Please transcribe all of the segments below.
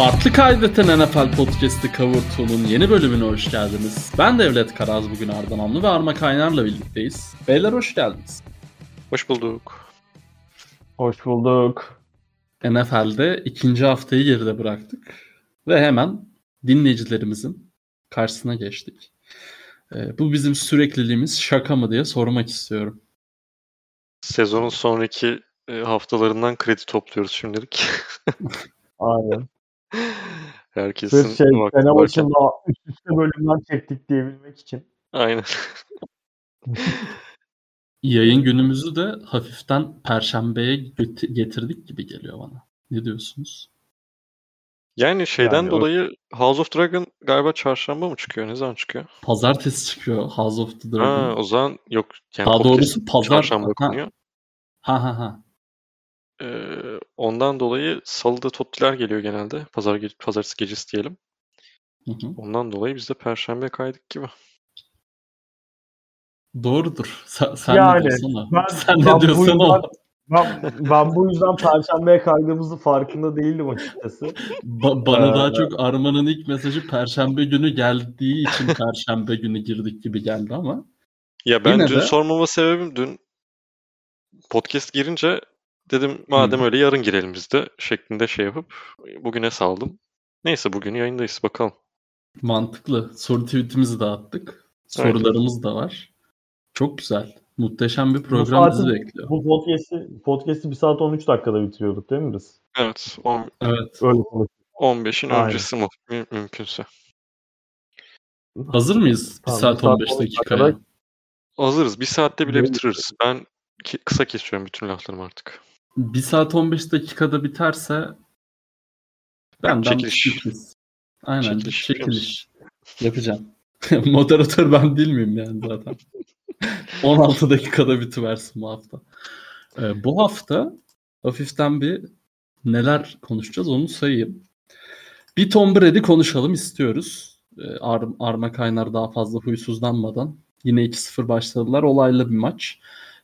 Farklı kaydeten NFL Podcast'ı Kavurtu'nun yeni bölümüne hoş geldiniz. Ben Devlet Karaz bugün Ardan Amlı ve Arma Kaynar'la birlikteyiz. Beyler hoş geldiniz. Hoş bulduk. Hoş bulduk. NFL'de ikinci haftayı geride bıraktık ve hemen dinleyicilerimizin karşısına geçtik. Ee, bu bizim sürekliliğimiz şaka mı diye sormak istiyorum. Sezonun sonraki e, haftalarından kredi topluyoruz şimdilik. Aynen. Herkesin Sırf şey, sene başında üst üste bölümden çektik diyebilmek için. Aynen. Yayın günümüzü de hafiften perşembeye getirdik gibi geliyor bana. Ne diyorsunuz? Yani şeyden Yani o- dolayı House of Dragon galiba çarşamba mı çıkıyor? Ne zaman çıkıyor? Pazartesi çıkıyor House of the Ha, Dragon. o zaman yok. Yani Daha doğrusu pazar- çarşamba Ha. konuyor. Ha ha ha. Ee, ondan dolayı salıda tottiler geliyor genelde. Pazar ge- pazartesi gecesi diyelim. Hı hı. Ondan dolayı biz de perşembe kaydık gibi. Doğrudur. Sen, sen Yani, ne diyorsun o? ben- sen ben ne o? Ben, ben bu yüzden Perşembe'ye kaydığımızın farkında değildim açıkçası. Ba- bana Ee, daha çok Arman'ın ilk mesajı Perşembe günü geldiği için Perşembe günü girdik gibi geldi ama. Ya ben Yine dün de- sormama sebebim dün podcast girince dedim madem Hı. öyle yarın girelim biz de şeklinde şey yapıp bugüne saldım. Neyse bugün yayındayız bakalım. Mantıklı. Soru tweetimizi de attık. Aynen. Sorularımız da var. Çok güzel. Muhteşem bir Bu program bizi saati- bekliyor. Bu podcast'i, podcast'i 1 saat 13 dakikada bitiriyorduk değil mi biz? Evet on- Evet. Öyle konuştuk. 15'in Aynen. öncesi mu mü- mümkünse. Hazır mıyız? 1 Tamam, saat bir saat 15 on dakikaya. dakikada- Hazırız. Bir saatte bile bitiririz. Ben ki- kısa kesiyorum bütün laflarımı artık. 1 saat 15 dakikada biterse benden Çekiliş. sürpriz. Aynen Çekiliş çekiliş. Yapacağım. Moderatör ben değil miyim yani zaten? 16 dakikada bitiversin bu hafta. Ee, bu hafta hafiften bir neler konuşacağız onu sayayım. Bir Tom Brady konuşalım istiyoruz. Ee, Ar- Arma Kaynar daha fazla huysuzlanmadan. Yine 2-0 başladılar. Olaylı bir maç.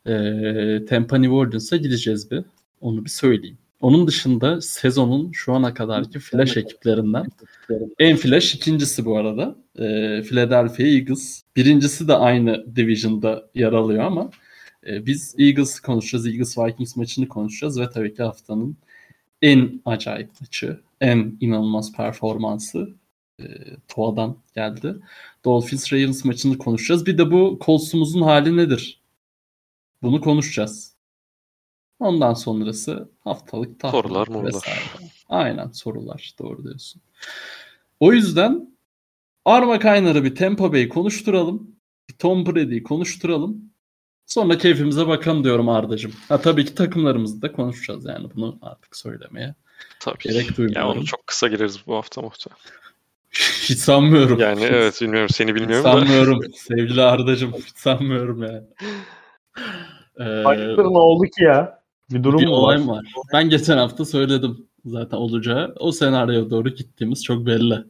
Ee, Tampa New Orleans'a gideceğiz bir. Onu bir söyleyeyim. Onun dışında sezonun şu ana kadarki flash ekiplerinden en flash ikincisi bu arada. Ee, Philadelphia Eagles. Birincisi de aynı division'da yer alıyor ama e, biz Eagles'ı konuşacağız. Eagles Vikings maçını konuşacağız ve tabii ki haftanın en acayip maçı, en inanılmaz performansı e, Toa'dan geldi. Dolphins Ravens maçını konuşacağız. Bir de bu Colts'umuzun hali nedir? Bunu konuşacağız. Ondan sonrası haftalık tahmin Sorular, vesaire. Aynen sorular. Doğru diyorsun. O yüzden Arma Kaynar'ı bir Tampa Bay konuşturalım. Bir Tom Brady'yi konuşturalım. Sonra keyfimize bakalım diyorum Arda'cığım. Ha tabii ki takımlarımızı da konuşacağız yani bunu artık söylemeye. Tabii. Gerek Ya duymuyorum. onu çok kısa gireriz bu hafta muhtemelen. Hiç sanmıyorum. Yani Hiç evet bilmiyorum seni bilmiyorum da. sanmıyorum. Sevgili Arda'cığım hiç sanmıyorum yani. Ee, Hayırdır ne oldu ki ya? Bir durum bir mu olay var? var? Ben geçen hafta söyledim zaten olacağı. O senaryoya doğru gittiğimiz çok belli.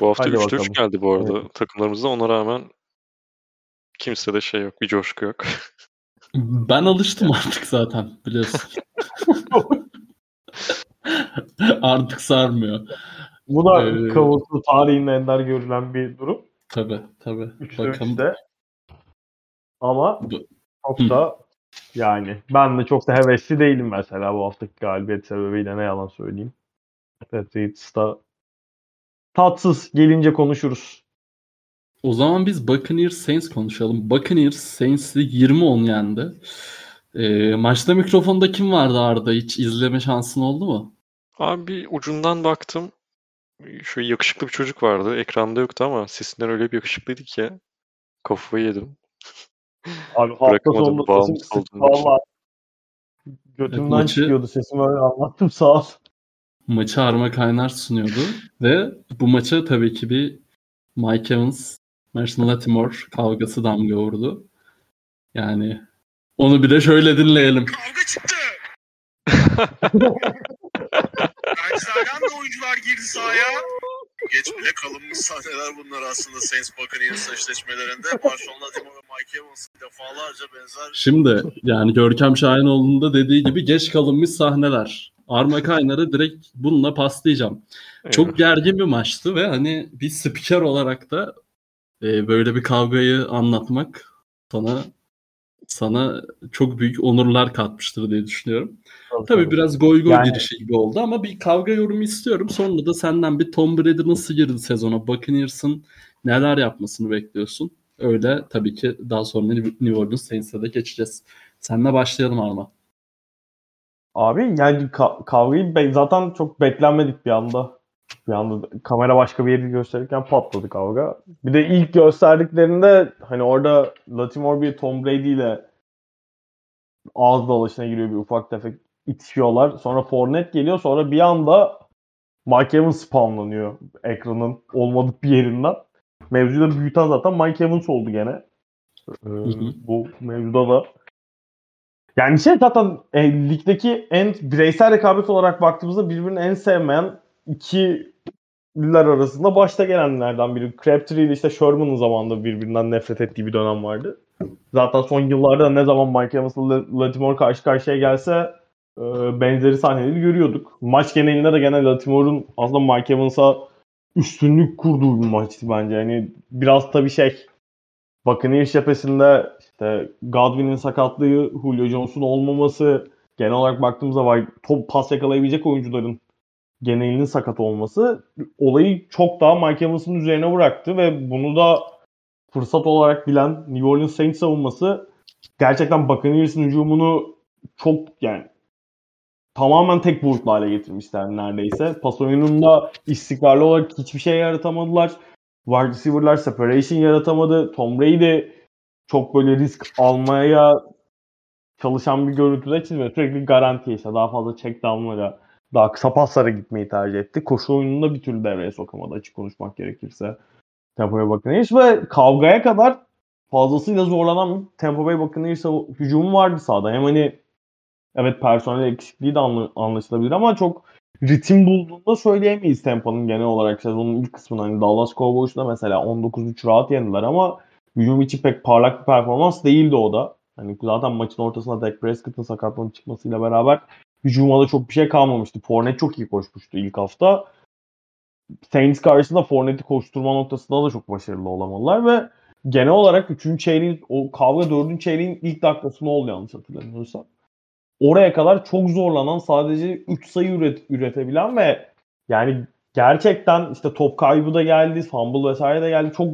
Bu hafta Hadi 3'te 3 bakalım. geldi bu arada takımlarımızda. Ona rağmen kimsede şey yok. Bir coşku yok. Ben alıştım artık zaten biliyorsun. artık sarmıyor. Bu da Ee, kavurtu tarihinin ender görülen bir durum. Tabii tabii. 3'te Bakalım. 3'te. Ama Bu- çok da yani ben de çok da hevesli değilim mesela bu haftaki galibiyet sebebiyle ne yalan söyleyeyim. Patriots'ta tatsız gelince konuşuruz. O zaman biz Buccaneers Saints konuşalım. Buccaneers Saints'i 20-10 yendi. Ee, maçta mikrofonda kim vardı Arda? Hiç izleme şansın oldu mu? Abi bir ucundan baktım. Şöyle yakışıklı bir çocuk vardı. Ekranda yoktu ama sesinden öyle bir yakışıklıydı ki. Kafayı yedim. Abi hafta sesim bağımsız için. valla. Götümden maçı- çıkıyordu sesim öyle anlattım sağ ol. Maçı Arma Kaynar sunuyordu. Ve bu maça tabii ki bir Mike Evans, Marshall Latimore kavgası damga vurdu. Yani onu bir de şöyle dinleyelim. Kavga çıktı. Bençlerden de oyuncular girdi sahaya. Geç bile kalınmış sahneler bunlar aslında Saints Buccaneers eşleşmelerinde. Marshall Lattimore ve Mike Evans defalarca benzer Şimdi yani Görkem Şahinoğlu'nun da dediği gibi geç kalınmış sahneler. Arma Kaynar'ı direkt bununla paslayacağım. Çok gergin bir maçtı ve hani bir spiker olarak da e, böyle bir kavgayı anlatmak sana sana çok büyük onurlar katmıştır diye düşünüyorum. Tabii biraz goy goy Yani- girişi gibi oldu ama bir kavga yorumu istiyorum. Sonra da senden bir Tom Brady nasıl girdi sezona? Buccaneers'ın neler yapmasını bekliyorsun? Öyle tabii ki daha sonra New Orleans Saints'e de geçeceğiz. Seninle başlayalım Arma. Abi yani ka- kavgayı be- zaten çok beklenmedik bir anda. Bir anda kamera başka bir yeri gösterirken patladı kavga. Bir de ilk gösterdiklerinde hani orada Latimore bir Tom Brady ile ağız dalaşına giriyor bir ufak tefek itişiyorlar. Sonra Fournette geliyor. Sonra bir anda Mike Evans spamlanıyor ekranın olmadık bir yerinden. Mevzuyu da büyüten zaten Mike Evans oldu gene. Ee, bu mevzuda da. Yani şey zaten e, ligdeki en bireysel rekabet olarak baktığımızda birbirini en sevmeyen iki iller arasında başta gelenlerden biri. Crabtree ile işte Sherman'ın zamanında birbirinden nefret ettiği bir dönem vardı. Zaten son yıllarda ne zaman Mike Evans'la La- Latimore karşı karşıya gelse benzeri sahneleri görüyorduk. Maç genelinde de gene Latimore'un aslında Mike Evans'a üstünlük kurduğu bir maçtı bence. Yani biraz tabii şey Buccaneers cephesinde işte Godwin'in sakatlığı, Julio Jones'un olmaması, genel olarak baktığımızda var top pas yakalayabilecek oyuncuların genelinin sakat olması olayı çok daha Mike Evans'ın üzerine bıraktı ve bunu da fırsat olarak bilen New Orleans Saints savunması gerçekten Buccaneers'ın hücumunu çok yani tamamen tek boyutlu hale getirmişler neredeyse. Pas oyununda istikrarlı olarak hiçbir şey yaratamadılar. Wide receiver'lar separation yaratamadı. Tom Brady çok böyle risk almaya çalışan bir görüntüde çizmiyor. Sürekli garanti işte daha fazla check down'lara, daha kısa paslara gitmeyi tercih etti. Koşu oyununda bir türlü devreye sokamadı açık konuşmak gerekirse. Tampa Bay Buccaneers ve kavgaya kadar fazlasıyla zorlanan Tampa Bay Buccaneers hücumu vardı sahada. Hem hani evet personel eksikliği de anla- anlaşılabilir ama çok ritim bulduğunu da söyleyemeyiz Tampa'nın genel olarak sezonun ilk kısmında. Hani Dallas Cowboys'da mesela 19-3 rahat yendiler ama hücum için pek parlak bir performans değildi o da. Hani zaten maçın ortasında Dak Prescott'ın sakatlanıp çıkmasıyla beraber hücuma da çok bir şey kalmamıştı. Fournette çok iyi koşmuştu ilk hafta. Saints karşısında Fournette'i koşturma noktasında da çok başarılı olamadılar ve genel olarak 3. çeyreğin o kavga 4. çeyreğin ilk dakikasında oldu yanlış hatırlamıyorsam. Oraya kadar çok zorlanan sadece 3 sayı üret, üretebilen ve yani gerçekten işte top kaybı da geldi, fumble vesaire de geldi. Çok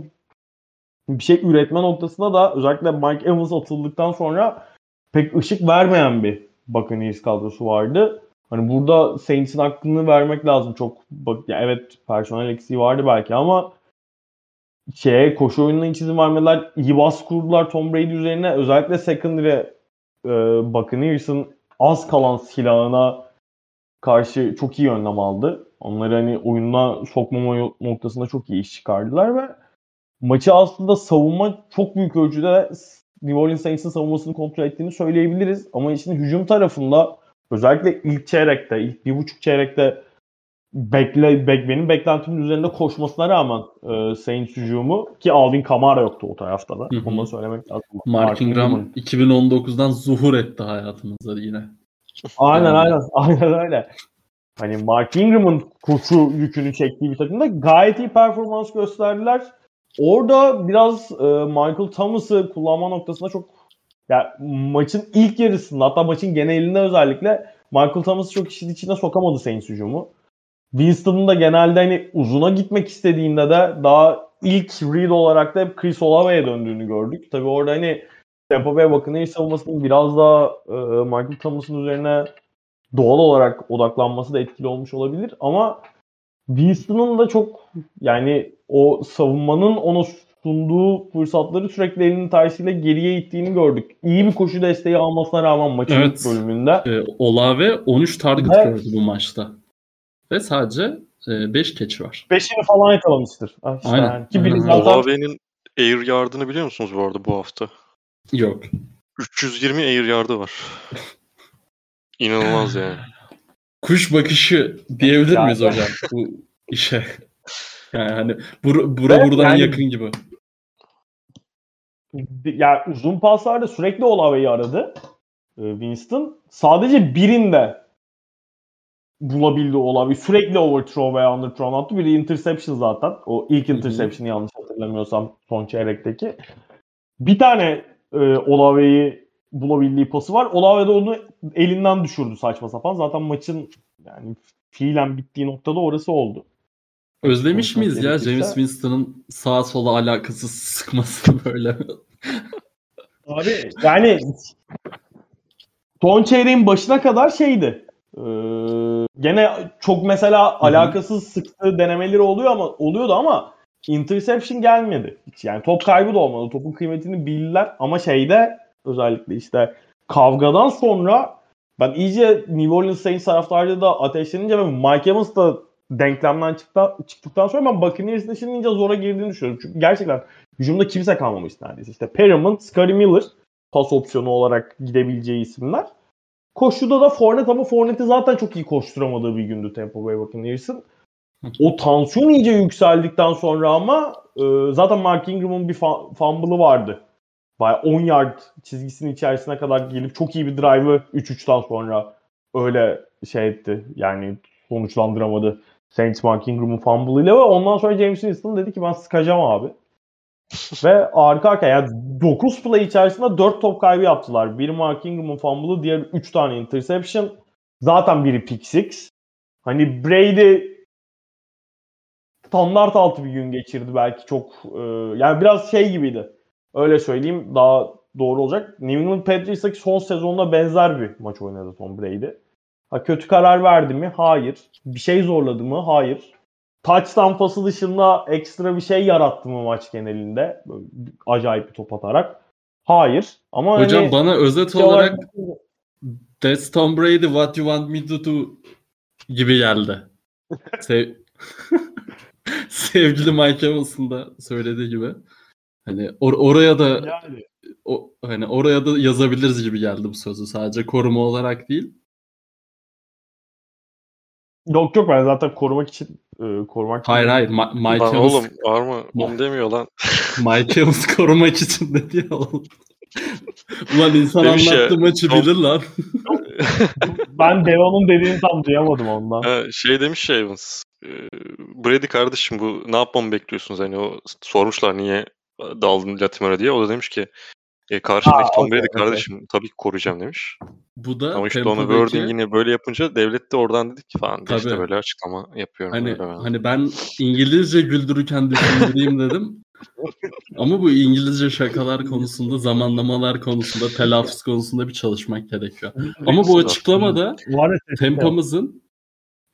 bir şey üretme noktasında da özellikle Mike Evans atıldıktan sonra pek ışık vermeyen bir Buccaneers kadrosu vardı. Hani burada Saints'in hakkını vermek lazım. Çok bak ya evet personel eksiği vardı belki ama şeye koşu oyununa hiç izin vermediler. İyi baskı kurdular Tom Brady üzerine. Özellikle secondary e, Buccaneers'ın az kalan silahına karşı çok iyi önlem aldı. Onları hani oyununa sokmama noktasında çok iyi iş çıkardılar ve maçı aslında savunma çok büyük ölçüde New Orleans Saints'in savunmasını kontrol ettiğini söyleyebiliriz. Ama işin hücum tarafında özellikle ilk çeyrekte, ilk bir buçuk çeyrekte bekle, bek, benim beklentimin üzerinde koşmasına rağmen e, Saints hücumu ki Alvin Kamara yoktu o tarafta da. Onu da söylemek lazım. Mark Ingram Ingram. 2019'dan zuhur etti hayatımızda yine. Aynen aynen. Aynen öyle. Hani Mark Ingram'ın koşu yükünü çektiği bir takımda gayet iyi performans gösterdiler. Orada biraz e, Michael Thomas'ı kullanma noktasında çok ya maçın ilk yarısında hatta maçın genelinde özellikle Michael Thomas'ı çok işin içine sokamadı Saints hücumu. Winston'ın da genelde hani uzuna gitmek istediğinde de daha ilk read olarak da hep Chris Olave'ye döndüğünü gördük. Tabii orada hani Tampa Bay Buccaneers savunmasının biraz daha e, Michael Thomas'ın üzerine doğal olarak odaklanması da etkili olmuş olabilir ama Winston'ın da çok yani o savunmanın ona sunduğu fırsatları sürekli elinin tersiyle geriye ittiğini gördük. İyi bir koşu desteği almasına rağmen maçın Evet. bölümünde. E, Olave 13 target Evet. gördü bu maçta. Ve sadece 5 catch var. Beşini falan yakalamıştır. Ah işte Aynen, yani. Ki biri zaten Olave'nin air yardını biliyor musunuz bu arada bu hafta? Yok. 320 air yardı var. İnanılmaz yani. Kuş bakışı diyebilir miyiz hocam bu işe? Yani hani bur bura Evet, buradan yani- yakın gibi. yani uzun paslarda sürekli Olave'yi aradı. e, Winston. Sadece birinde bulabildiği olay. Sürekli overthrow veya underthrow attı. Biri interception zaten. O ilk interception'ı yanlış hatırlamıyorsam son çeyrekteki. Bir tane e, Olave'yi bulabildiği pası var. Olave de onu elinden düşürdü saçma sapan. Zaten maçın yani fiilen bittiği noktada orası oldu. Özlemiş Konuşmak miyiz ya James Winston'ın sağa sola alakasız sıkmasını böyle? Abi yani son çeyreğin başına kadar şeydi. Ee, gene çok mesela alakasız sıktığı denemeleri oluyor ama oluyordu ama interception gelmedi. Hiç yani top kaybı da olmadı. Topun kıymetini bildiler ama şeyde özellikle işte kavgadan sonra ben iyice New Orleans Saints taraftarıyla da ateşlenince ve Mike Evans da denklemden çıktı, çıktıktan sonra ben Buccaneers'ın işinin iyice zora girdiğini düşünüyorum. Çünkü gerçekten hücumda kimse kalmamış neredeyse. İşte Perriman, Scotty Miller pas opsiyonu olarak gidebileceği isimler. Koşuda da Fournette ama Fournette'i zaten çok iyi koşturamadığı bir gündü Tampa Bay Buccaneers'ın. O tansiyon iyice yükseldikten sonra ama e, zaten Mark Ingram'ın bir fumble'ı vardı. Bayağı 10 yard çizgisinin içerisine kadar gelip çok iyi bir drive'ı 3-3'ten sonra öyle şey etti. Yani sonuçlandıramadı. Saints Mark Ingram'ın fumble'ıyla ve ondan sonra James Winston dedi ki ben sıkacağım abi. Ve arka arkaya yani 9 play içerisinde 4 top kaybı yaptılar. Biri Mark Ingram'ın fumble'ı, diğer 3 tane interception. Zaten biri pick six. Hani Brady standart altı bir gün geçirdi belki çok e, yani biraz şey gibiydi. Öyle söyleyeyim daha doğru olacak. New England Patriots'taki son sezonuna benzer bir maç oynadı Tom Brady. Ha, kötü karar verdi mi? Hayır. Bir şey zorladı mı? Hayır. Touchdown pası dışında ekstra bir şey yarattı mı maç genelinde? Böyle acayip bir top atarak. Hayır. Ama Hocam hani, bana özet şey olarak That's Tom Brady what you want me to do gibi geldi. Sev... Sevgili Mike Evans'ın da söylediği gibi. Hani or- oraya da yani o, hani oraya da yazabiliriz gibi geldi bu sözü. Sadece koruma olarak değil. yok yok ben zaten korumak için e, korumak Hayır hayır. Ma- Mike Lan oğlum var mı? Onu demiyor lan. Evans korumak için dedi ya oğlum. Ulan insan Demiş ya, anlattı maçı Tom- bilir lan. Ben Devon'un dediğini tam duyamadım ondan. Ha, şey demiş ya Evans. e, Brady kardeşim bu ne yapmamı bekliyorsunuz? Hani o sormuşlar niye daldın Latimer'a diye. O da demiş ki e, karşımdaki Ha, Tom Brady okey. kardeşim tabii ki koruyacağım demiş. Bu da Ama işte onu Tampa'daki- Wording yine böyle yapınca devlet de oradan dedi ki falan işte Tabii. böyle açıklama yapıyorum. Hani öyle ben. hani ben İngilizce güldürürken düşündüreyim dedim. Ama bu İngilizce şakalar konusunda, zamanlamalar konusunda, telaffuz konusunda bir çalışmak gerekiyor. Ama bu açıklamada. Tempa'mızın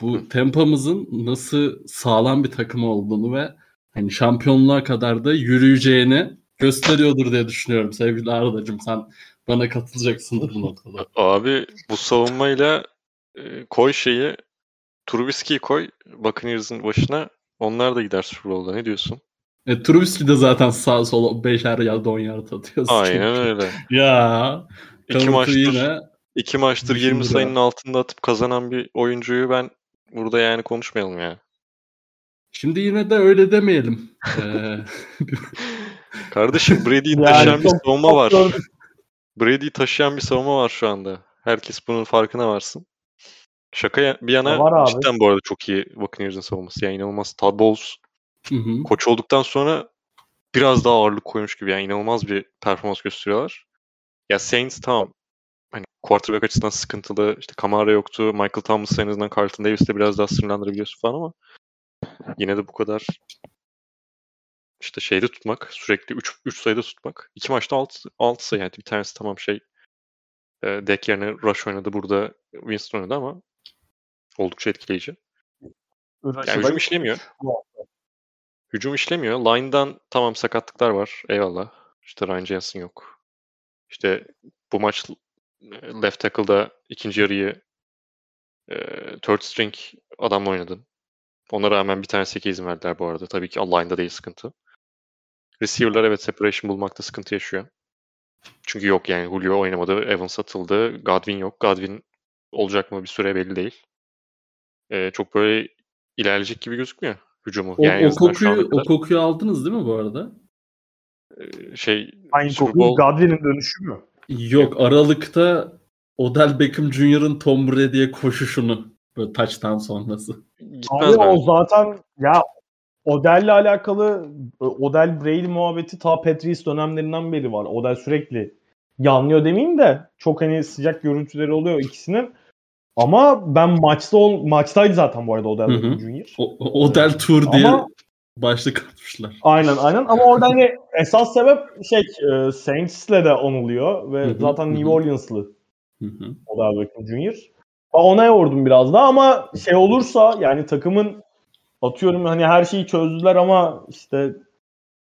bu Tempa'mızın nasıl sağlam bir takım olduğunu ve hani şampiyonluğa kadar da yürüyeceğini gösteriyordur diye düşünüyorum sevgili Arda'cığım. Sen bana katılacaksındır bu noktada. Abi bu savunmayla e, koy şeyi Trubisky'yi koy Buccaneers'ın başına. Onlar da gider Super Bowl'da. Ne diyorsun? E, Trubisky de zaten sağ sola 5'er yard 10 yard atıyor. Aynen öyle. Ya. İki maçtır, yine iki maçtır 20 düşündür sayının altında atıp kazanan bir oyuncuyu ben burada yani konuşmayalım ya. Şimdi yine de öyle demeyelim. Ee, Kardeşim Brady'yi Yani taşıyan bir çok- savunma çok var. Brady'yi taşıyan bir savunma var şu anda. Herkes bunun farkına varsın. Şaka bir yana Var abi. cidden bu arada çok iyi Buccaneers'ın savunması. Yani inanılmaz. Todd Bowles hı hı. koç olduktan sonra biraz daha ağırlık koymuş gibi. Yani inanılmaz bir performans gösteriyorlar. Ya Saints tamam. Hani quarterback açısından sıkıntılı. İşte Kamara yoktu. Michael Thomas en azından Carlton Davis'te biraz daha sınırlandırabiliyorsun falan ama yine de bu kadar işte şeyde tutmak, sürekli 3 3 sayıda tutmak. İki maçta 6 6 sayı yani bir tanesi tamam şey e, Deck yerine Rush oynadı burada Winston oynadı ama oldukça etkileyici. Yani hücum işlemiyor. Hücum işlemiyor. Line'dan tamam sakatlıklar var. Eyvallah. İşte Ryan Jensen yok. İşte bu maç e, left tackle'da ikinci yarıyı e, third string adamla oynadın. Ona rağmen bir tane 8 izin verdiler bu arada. Tabii ki line'da değil sıkıntı. Receiver'lar evet separation bulmakta sıkıntı yaşıyor. Çünkü yok yani Julio oynamadı. Evans atıldı. Godwin yok. Godwin olacak mı bir süre belli değil. E, çok böyle ilerleyecek gibi gözükmüyor hücumu. O, Yani o kokuyu, o kokuyu aldınız değil mi bu arada? şey Aynı Super kokuyu Bowl- Godwin'in dönüşü mü? Yok Aralık'ta Odell Beckham Jr.'ın Tom Brady'ye koşuşunu Böyle taçtan sonrası. Gitmez Abi o zaten ya Odell'le alakalı Odell Brady muhabbeti ta Patriots dönemlerinden beri var. Odell sürekli yanlıyor demeyeyim de çok hani sıcak görüntüleri oluyor ikisinin. Ama ben maçta ol, maçtaydı zaten bu arada Odell Hı hı. Jr. O, Odell Tour diye Ama- başlık atmışlar. Aynen aynen ama orada hani esas sebep şey e, Saints'le de anılıyor ve Hı hı, zaten hı New. Orleans'lı. Odell Beckham. Ben Ona yordum biraz da ama şey olursa yani takımın atıyorum hani her şeyi çözdüler ama işte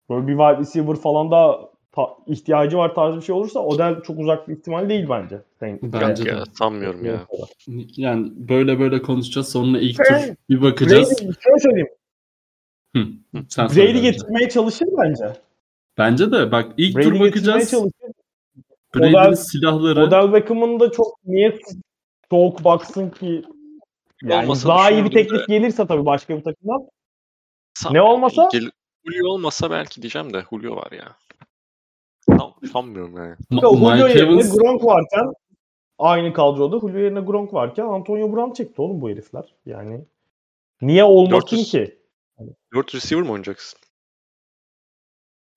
böyle bir wide receiver falan da ta- ihtiyacı var tarzı bir şey olursa Odell çok uzak bir ihtimal değil bence. Bence de. sanmıyorum ya. Yani böyle böyle konuşacağız. Sonra ilk tur bir bakacağız. Brady, şöyle söyleyeyim. Sen söyle Brady getirmeye çalışır bence. Bence de bak ilk Brady tur getirmeye bakacağız. çalışır. Brady'nin silahları. Odell Beckham'ın da çok niye soğuk baksın ki yani daha iyi bir teklif gelirse tabii başka bir takımdan. San- Ne olmasa? Gel- Julio olmasa belki diyeceğim de Julio var ya. Tam, sanmıyorum yani. Ma- Julio Mike yerine Evans Gronk varken aynı kadroda Julio yerine Gronk varken Antonio Brown çekti oğlum bu herifler. Yani niye olmasın 400 ki? 4 receiver mi oynayacaksın?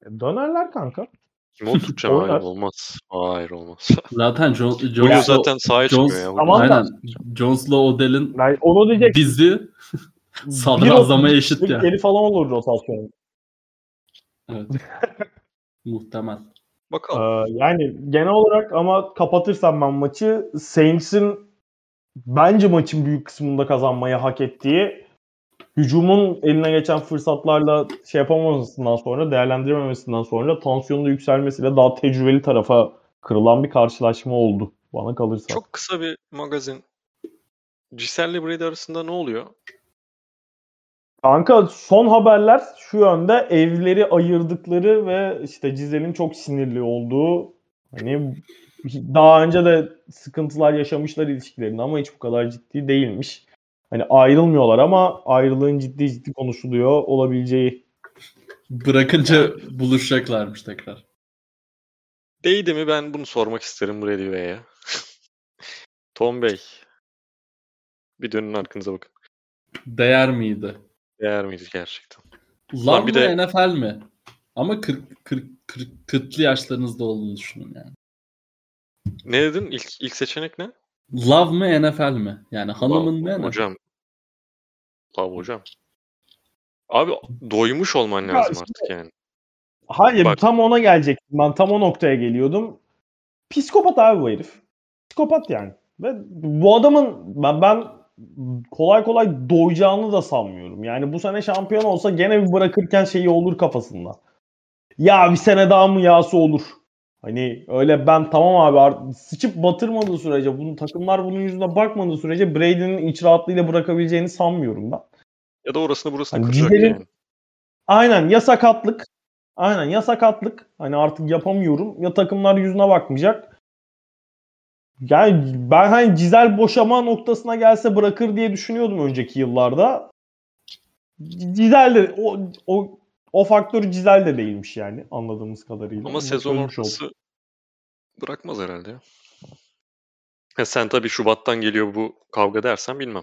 E, Dönerler kanka. Kim oturtacağım? Hayır olmaz. Hayır olmaz. zaten John, Julio Jones'la zaten sahaya Jones- çıkmıyor ya. Tamam aynen. Jones'la Odell'in Yani onu diyecek. dizi sadrazama eşit ya. Geri falan olur rotasyon. Evet. Muhtemel. Bakalım. Ee, yani genel olarak ama kapatırsam ben maçı Saints'in bence maçın büyük kısmında kazanmayı hak ettiği hücumun eline geçen fırsatlarla şey yapamamasından sonra değerlendirememesinden sonra tansiyonun yükselmesiyle daha tecrübeli tarafa kırılan bir karşılaşma oldu bana kalırsa. Çok kısa bir magazin. Giselle ile Brady arasında ne oluyor? Kanka son haberler şu yönde evleri ayırdıkları ve işte Cizel'in çok sinirli olduğu hani daha önce de sıkıntılar yaşamışlar ilişkilerinde ama hiç bu kadar ciddi değilmiş. Hani ayrılmıyorlar ama ayrılığın ciddi ciddi konuşuluyor olabileceği. Bırakınca buluşacaklarmış tekrar. Değdi mi ben bunu sormak isterim Brady Bey'e. Tom Bey. Bir dönün arkanıza bakın. Değer miydi? Değer miydi gerçekten? Love bir mı de- NFL mi? Ama 40 40 40 kırklı yaşlarınızda olduğunu düşünün yani. Ne dedin? İlk, ilk seçenek ne? Love mı NFL mi? Yani hanımın Love, NFL? Hocam. Love hocam. Abi doymuş olman Ya lazım işte- artık yani. Hayır Bak. tam ona gelecektim. Ben tam o noktaya geliyordum. Psikopat abi bu herif. Psikopat yani. Ve bu adamın ben, ben kolay kolay doyacağını da sanmıyorum. Yani bu sene şampiyon olsa gene bir bırakırken şeyi olur kafasında. Ya bir sene daha mı yası olur? Hani öyle ben tamam abi sıçıp batırmadığı sürece bunun takımlar bunun yüzüne bakmadığı sürece Brady'nin iç rahatlığıyla bırakabileceğini sanmıyorum ben. Ya da orasını burasını Hani kıracak Cizel'in- yani. Aynen ya sakatlık. Aynen ya sakatlık. Hani artık yapamıyorum. Ya takımlar yüzüne bakmayacak. Yani ben hani Cizel boşama noktasına gelse bırakır diye düşünüyordum önceki yıllarda. Cizel de o, o, o faktör Cizel de değilmiş yani anladığımız kadarıyla. Ama Bunu sezon ortası bırakmaz herhalde ya. Sen tabii Şubat'tan geliyor bu kavga dersen bilmem.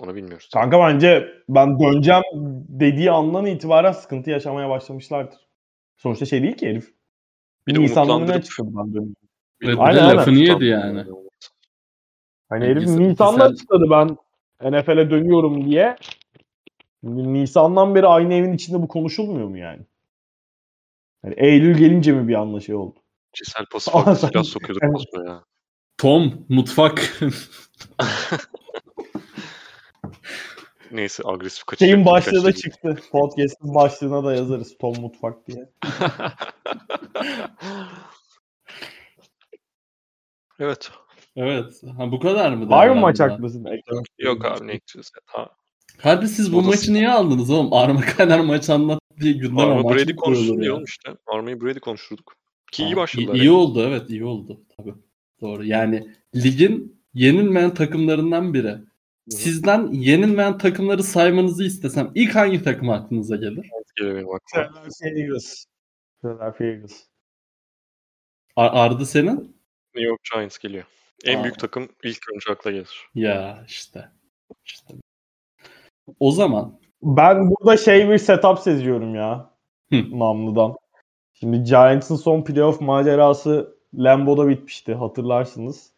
Onu bilmiyoruz. Kanka bence ben döneceğim dediği andan itibaren sıkıntı yaşamaya başlamışlardır. Sonuçta şey değil ki herif. Bir de Nisan'da ne umutlandırıp- açıkladı ben dönüyorum. Bir de Aynen, aynen. lafını yedi yani. Hani herif Nisan'da açıkladı ben NFL'e dönüyorum diye. Nisan'dan beri aynı evin içinde bu konuşulmuyor mu yani? Yani Eylül gelince mi bir anlaşma oldu? Cisel pası Ama farklı sen- silah sokuyordu Evet. Ya. Tom mutfak. Neyse agresif kaçacak. Şeyin başlığı da şey. çıktı. Podcast'ın başlığına da yazarız Tom Mutfak diye. evet. evet. Ha, bu kadar mı? Var mı maç? Eklemek Yok abi ne ekleyeceğiz? Ha, Hadi siz bu Odası- maçı niye aldınız oğlum? Arma Kaner maç anlat diye gündeme Arma Brady konuşsun ya? diye oğlum işte. Arma'yı Brady konuşurduk. Ki iyi Ha, başladılar. İyi, yani. iyi oldu evet iyi oldu. Tabii. Doğru. Yani ligin yenilmeyen takımlarından biri. Sizden yenilmeyen takımları saymanızı istesem ilk hangi takım aklınıza gelir? Philadelphia Eagles. Philadelphia Eagles. Ar- Ardı senin? New York Giants geliyor. En Aa. büyük takım ilk önce akla gelir. Ya işte. İşte. O zaman Ben burada şey bir setup seziyorum ya. Hı. Namlı'dan. Şimdi Giants'ın son playoff macerası Lambeau'da bitmişti hatırlarsınız.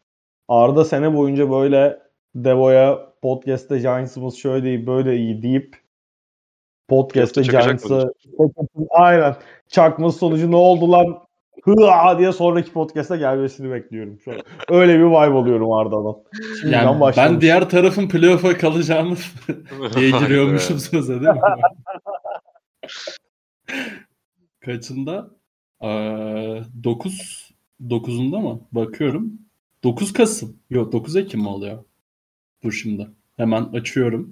Arda sene boyunca böyle Devo'ya podcast'te Giants'ımız şöyle değil böyle iyi deyip podcast'te Giants'ı aynen çakması sonucu ne oldu lan hıa diye sonraki podcast'a gelmesini bekliyorum. Şu an. Öyle bir vibe alıyorum Arda'dan. Şimdiden yani ben başlamış. diğer tarafın playoff'a kalacağını diye giriyormuşum söze değil mi? Kaçında? Ee, 9 9'unda mı? Bakıyorum. 9 Kasım. Yok 9 Ekim mi oluyor? Dur şimdi. Hemen açıyorum.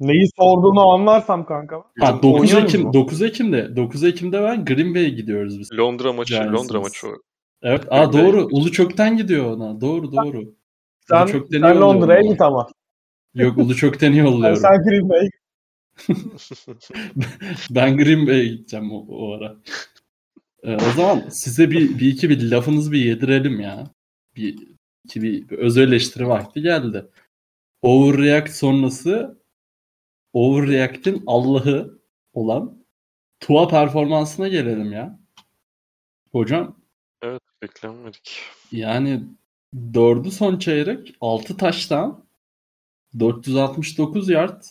Neyi sorduğunu anlarsam kanka. Ha, 9 oynuyoruz Ekim mu? 9 Ekim'de 9 Ekim'de ben Green Bay'e gidiyoruz biz. Londra maçı, Giants'ımız. Londra maçı o. Evet. Aa doğru. Ulu Çökten gidiyor ona. Doğru doğru. Sen, Ulu Çökten'i sen Londra'ya git ama. Yok Ulu Çökten'i yolluyorum. Sen Green Bay'e ben Green Bay'e gideceğim o, o ara. Ee, o zaman size bir, bir iki bir lafınızı bir yedirelim ya. Bir iki bir, bir öz eleştiri vakti geldi. Overreact sonrası Overreact'in Allah'ı olan Tua performansına gelelim ya. Hocam Evet beklenmedik. yani dördü son çeyrek 6 taştan 469 yard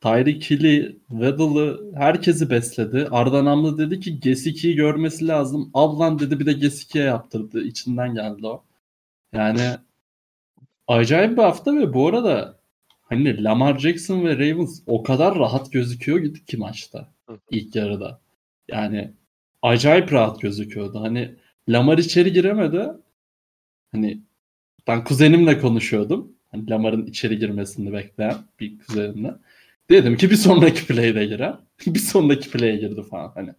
Tyreek Hill'i, Weddle'ı herkesi besledi. Arda Namlı dedi ki Gesiki'yi görmesi lazım. Ablan dedi bir de Gesiki'ye yaptırdı. İçinden geldi o. Yani acayip bir hafta ve bu arada hani Lamar Jackson ve Ravens o kadar rahat gözüküyor ki maçta ilk yarıda. Yani acayip rahat gözüküyordu. Hani Lamar içeri giremedi. Hani ben kuzenimle konuşuyordum. Hani Lamar'ın içeri girmesini bekleyen bir kuzenimle. Dedim ki bir sonraki play'de girer. bir sonraki play'e girdi falan hani.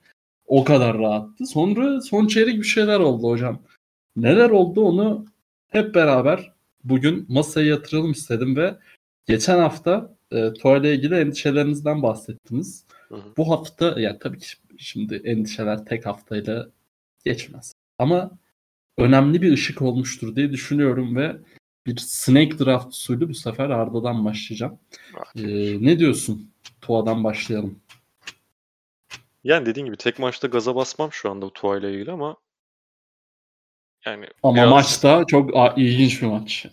O kadar rahattı. Sonra son çeyrek bir şeyler oldu hocam. Neler oldu onu hep beraber bugün masaya yatıralım istedim ve geçen hafta e, ile ilgili endişelerinizden bahsettiniz. Hı hı. Bu hafta ya tabii ki şimdi endişeler tek haftayla geçmez. Ama önemli bir ışık olmuştur diye düşünüyorum ve bir snake draft usulü bu sefer Arda'dan başlayacağım. Ee, ne diyorsun? Tua'dan başlayalım. Yani dediğin gibi tek maçta gaza basmam şu anda Tua ile ilgili ama yani Ama biraz- maçta çok ilginç bir maç.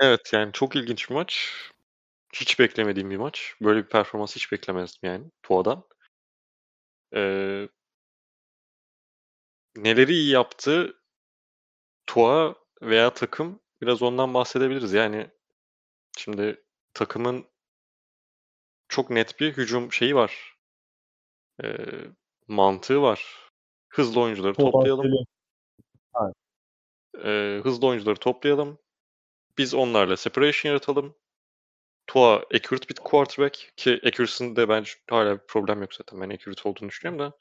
Evet yani çok ilginç bir maç. Hiç beklemediğim bir maç. Böyle bir performans hiç beklemezdim yani Tua'dan. Ee, neleri iyi yaptı Tua veya takım biraz ondan bahsedebiliriz. Yani şimdi takımın çok net bir hücum şeyi var. Ee, mantığı var. Hızlı oyuncuları toplayalım. Potansiyeli. Ee, hızlı oyuncuları toplayalım. Biz onlarla separation yaratalım. Tua accurate bir quarterback ki accuracy'sinde bence hala bir problem yok zaten. Ben accurate olduğunu düşünüyorum da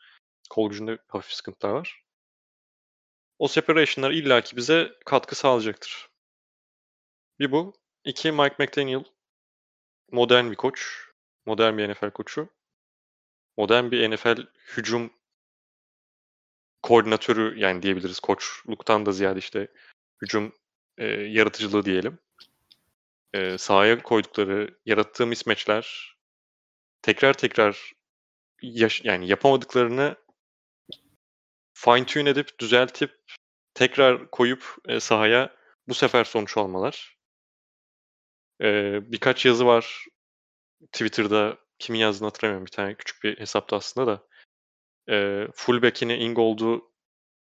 kol gücünde hafif sıkıntılar var. O separation'lar illaki bize katkı sağlayacaktır. Bir bu. İki Mike McDaniel modern bir koç. Modern bir NFL koçu. Modern bir NFL hücum koordinatörü yani diyebiliriz. Koçluktan da ziyade işte hücum e, yaratıcılığı diyelim. E, sahaya koydukları, yarattığı mismatchler tekrar tekrar yaş- yani yapamadıklarını fine tune edip düzeltip tekrar koyup e, sahaya bu sefer sonuç almalar. E, birkaç yazı var. Twitter'da kimin yazdığını hatırlamıyorum bir tane küçük bir hesapta aslında da. E, fullback'ini Ingold'u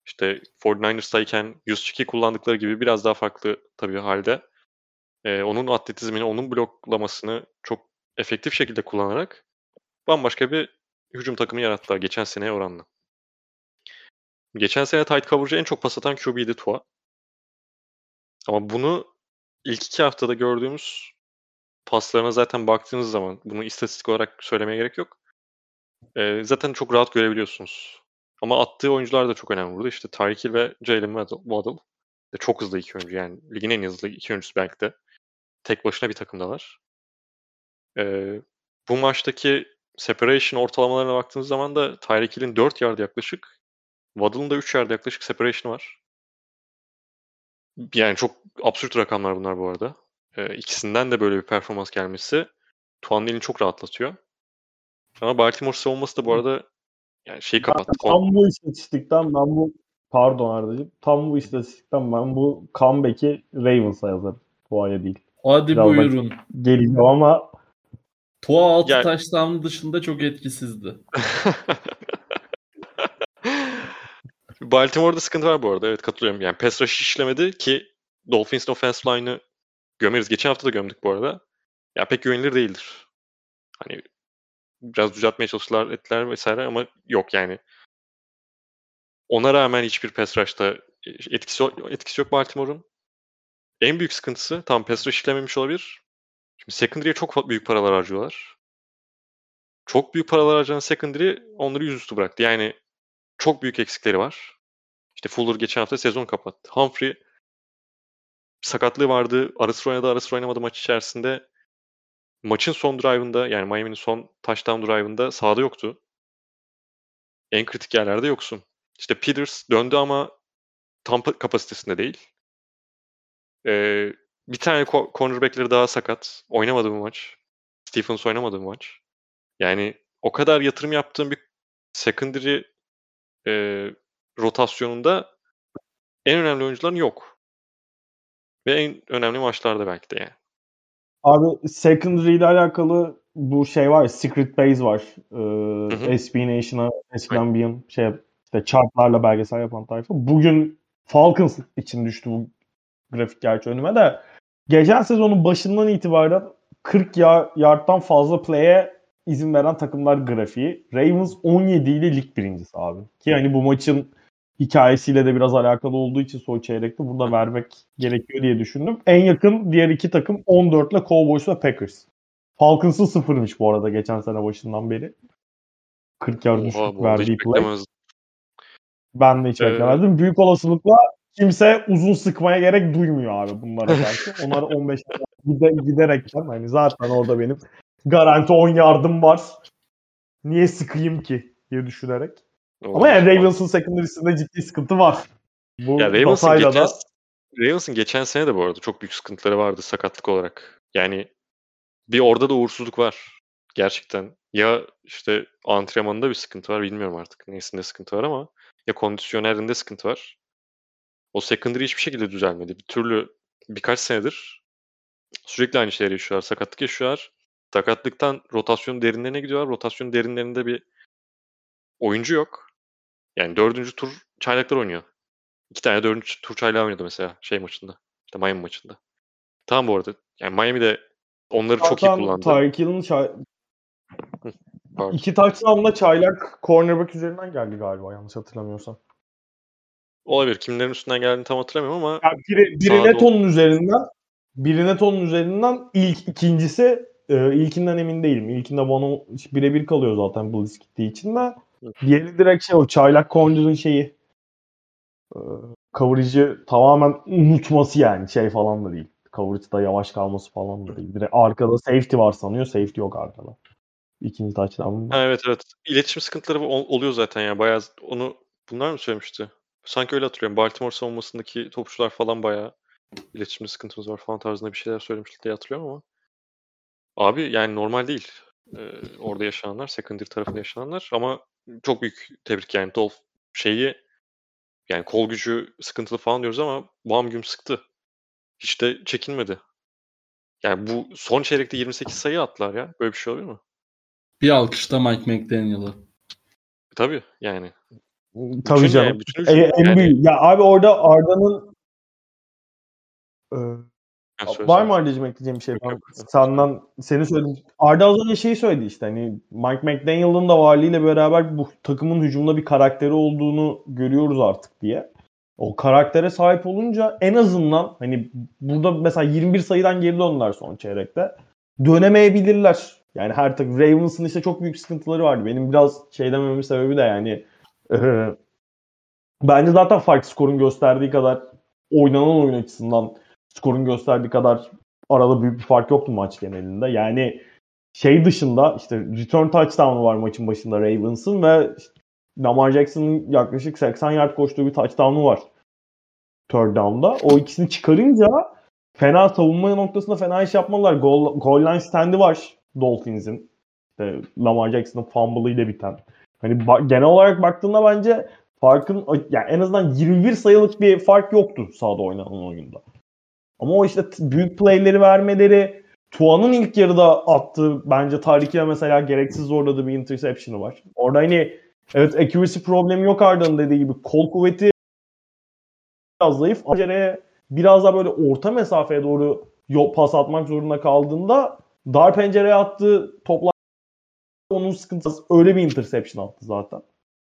işte 49ers'tayken 102 kullandıkları gibi biraz daha farklı tabii halde e, onun atletizmini, onun bloklamasını çok efektif şekilde kullanarak bambaşka bir hücum takımı yarattılar geçen seneye oranla. Geçen sene tight coverage'a en çok pas atan QB'ydi Tua. Ama bunu ilk iki haftada gördüğümüz paslarına zaten baktığınız zaman bunu istatistik olarak söylemeye gerek yok. Ee, zaten çok rahat görebiliyorsunuz. Ama attığı oyuncular da çok önemli burada. İşte Tyreek Hill ve Jalen Waddle. Waddle. Çok hızlı iki oyuncu yani. Ligin en hızlı iki oyuncusu belki de. Tek başına bir takımdalar. Ee, bu maçtaki separation ortalamalarına baktığınız zaman da Tyreek Hill'in 4 yard yaklaşık. Waddle'ın da 3 yard yaklaşık separation var. Yani çok absürt rakamlar bunlar bu arada. e, ikisinden de böyle bir performans gelmesi Tuan'ın elini çok rahatlatıyor. Ama Baltimore savunması da bu arada yani şeyi kapattı. Tam bu istatistikten ben bu pardon Arda'cığım. Tam bu istatistikten ben bu comeback'i Ravens'a yazarım. Tua'ya değil. Hadi Biraz buyurun. Geleceğim ama Tua 6 Yani- taştan dışında çok etkisizdi. Baltimore'da sıkıntı var bu arada. Evet katılıyorum. Yani pass rush işlemedi ki Dolphins'in offensive line'ı gömeriz. Geçen hafta da gömdük bu arada. Ya pek güvenilir değildir. Hani biraz düzeltmeye çalıştılar ettiler vesaire ama yok yani. Ona rağmen hiçbir pass rush'ta etkisi, etkisi yok Baltimore'un. En büyük sıkıntısı tam rush işlememiş olabilir. Şimdi secondary'e çok büyük paralar harcıyorlar. Çok büyük paralar harcayan secondary onları yüzüstü bıraktı. Yani çok büyük eksikleri var. İşte Fuller geçen hafta sezon kapattı. Humphrey sakatlığı vardı. Ara sıra oynadı, ara oynamadı maç içerisinde. Maçın son drive'ında yani Miami'nin son touchdown drive'ında sahada yoktu. En kritik yerlerde yoksun. İşte Peters döndü ama tam pa- kapasitesinde değil. Ee, bir tane ko- cornerback'leri daha sakat. Oynamadı bu maç. Stephens oynamadı bu maç. Yani o kadar yatırım yaptığım bir secondary e, rotasyonunda en önemli oyuncuların yok. Ve en önemli maçlarda belki de yani. Abi secondary ile alakalı bu şey var Secret Base var. Ee, hı. SB Nation'a eskiden bir şey işte chartlarla belgesel yapan tayfa. Bugün Falcons için düştü bu grafik gerçi önüme de. Geçen sezonun başından itibaren 40 ya- yardtan fazla play'e izin veren takımlar grafiği. Ravens 17 ile lig birincisi abi. Ki hani bu maçın hikayesiyle de biraz alakalı olduğu için son çeyrekte burada vermek gerekiyor diye düşündüm. En yakın diğer iki takım 14 ile Cowboys ve Packers. Falcons'ın sıfırmış bu arada geçen sene başından beri. 40 yard düşük verdiği play. Ben de hiç Ee, beklemezdim. Büyük olasılıkla kimse uzun sıkmaya gerek duymuyor abi bunlara karşı. Onlar 15 gide, giderekten hani zaten orada benim garanti 10 yardım var. Niye sıkayım ki diye düşünerek. Ama yani Ravens'ın secondary'sinde ciddi sıkıntı var. Bu Ya Ravens'ın geçen, da Ravens'ın geçen sene de bu arada çok büyük sıkıntıları vardı sakatlık olarak. Yani bir orada da uğursuzluk var. Gerçekten. Ya işte antrenmanında bir sıkıntı var bilmiyorum artık nesinde sıkıntı var ama ya kondisyonerinde sıkıntı var. O secondary hiçbir şekilde düzelmedi. Bir türlü birkaç senedir sürekli aynı şeyleri yaşıyorlar. Sakatlık yaşıyorlar. Sakatlıktan rotasyonun derinlerine gidiyorlar. Rotasyonun derinlerinde bir oyuncu yok. Yani dördüncü tur çaylaklar oynuyor. İki tane dördüncü tur çaylağı oynadı mesela şey maçında. İşte Miami maçında. Tamam bu arada. Yani Miami de onları çok iyi zaten kullandı. Tyreek Hill'in çay- Pardon. iki touchdown'la çaylak cornerback üzerinden geldi galiba yanlış hatırlamıyorsam. Olabilir. Kimlerin üstünden geldiğini tam hatırlamıyorum ama Yani biri, biri Sağda net ol- onun üzerinden biri net onun üzerinden ilk ikincisi e, ilkinden emin değilim. İlkinde bana birebir kalıyor zaten Blitz gittiği için de. Diğeri direkt şey o çaylak corner'ın şeyi e, coverage'ı tamamen unutması yani şey falan da değil. Coverage'da yavaş kalması falan da değil. Direkt arkada safety var sanıyor. Safety yok arkada. İkinci touchdown'da. ha, evet evet. İletişim sıkıntıları ol- oluyor zaten ya. Bayağı onu bunlar mı söylemişti? Sanki öyle hatırlıyorum. Baltimore savunmasındaki topçular falan bayağı iletişimde sıkıntımız var falan tarzında bir şeyler söylemişti diye hatırlıyorum ama abi yani normal değil. Ee, orada yaşananlar, secondary tarafında yaşananlar ama çok büyük tebrik yani Dolph şeyi yani kol gücü sıkıntılı falan diyoruz ama bam güm sıktı. Hiç de çekinmedi. Yani bu son çeyrekte 28 sayı attılar ya. Böyle bir şey olabilir mi? Bir alkışta Mike McDaniel'ı. Tabii yani. Tabii Bütün canım. bütün E, en yani- büyük. Ya abi orada Arda'nın e, söyle Var mı Arda'cığım ekleyeceğim bir şey? Ben senden seni söyledim. Arda az önce şeyi söyledi işte hani Mike McDaniel'ın da varlığıyla beraber bu takımın hücumda bir karakteri olduğunu görüyoruz artık diye. O karaktere sahip olunca en azından hani burada mesela 21 sayıdan geri döndüler son çeyrekte. Dönemeyebilirler. Yani her takım Ravens'ın işte çok büyük sıkıntıları vardı. Benim biraz şey dememin sebebi de yani eee, bence zaten fark skorun gösterdiği kadar oynanan oyun açısından skorun gösterdiği kadar arada büyük bir fark yoktu maç genelinde. Yani şey dışında işte return touchdown'u var maçın başında Ravens'ın ve işte Lamar Jackson'ın yaklaşık 80 yard koştuğu bir touchdown'u var. Third down'da. O ikisini çıkarınca fena savunma noktasında fena iş yapmadılar. Goal, goal line stand'i var Dolphins'in. İşte Lamar Jackson'ın fumble ile biten. Hani genel olarak baktığında bence farkın yani en azından 21 sayılık bir fark yoktu sahada oynanan oyunda. Ama o işte büyük play'leri vermeleri, Tuan'ın ilk yarıda attığı bence Tarik'e mesela gereksiz zorladığı bir interception'ı var. Orada hani evet accuracy problemi yok Arda'nın dediği gibi kol kuvveti biraz zayıf. Acereye biraz daha böyle orta mesafeye doğru pas atmak zorunda kaldığında dar pencereye attığı toplar onun sıkıntısı öyle bir interception attı zaten.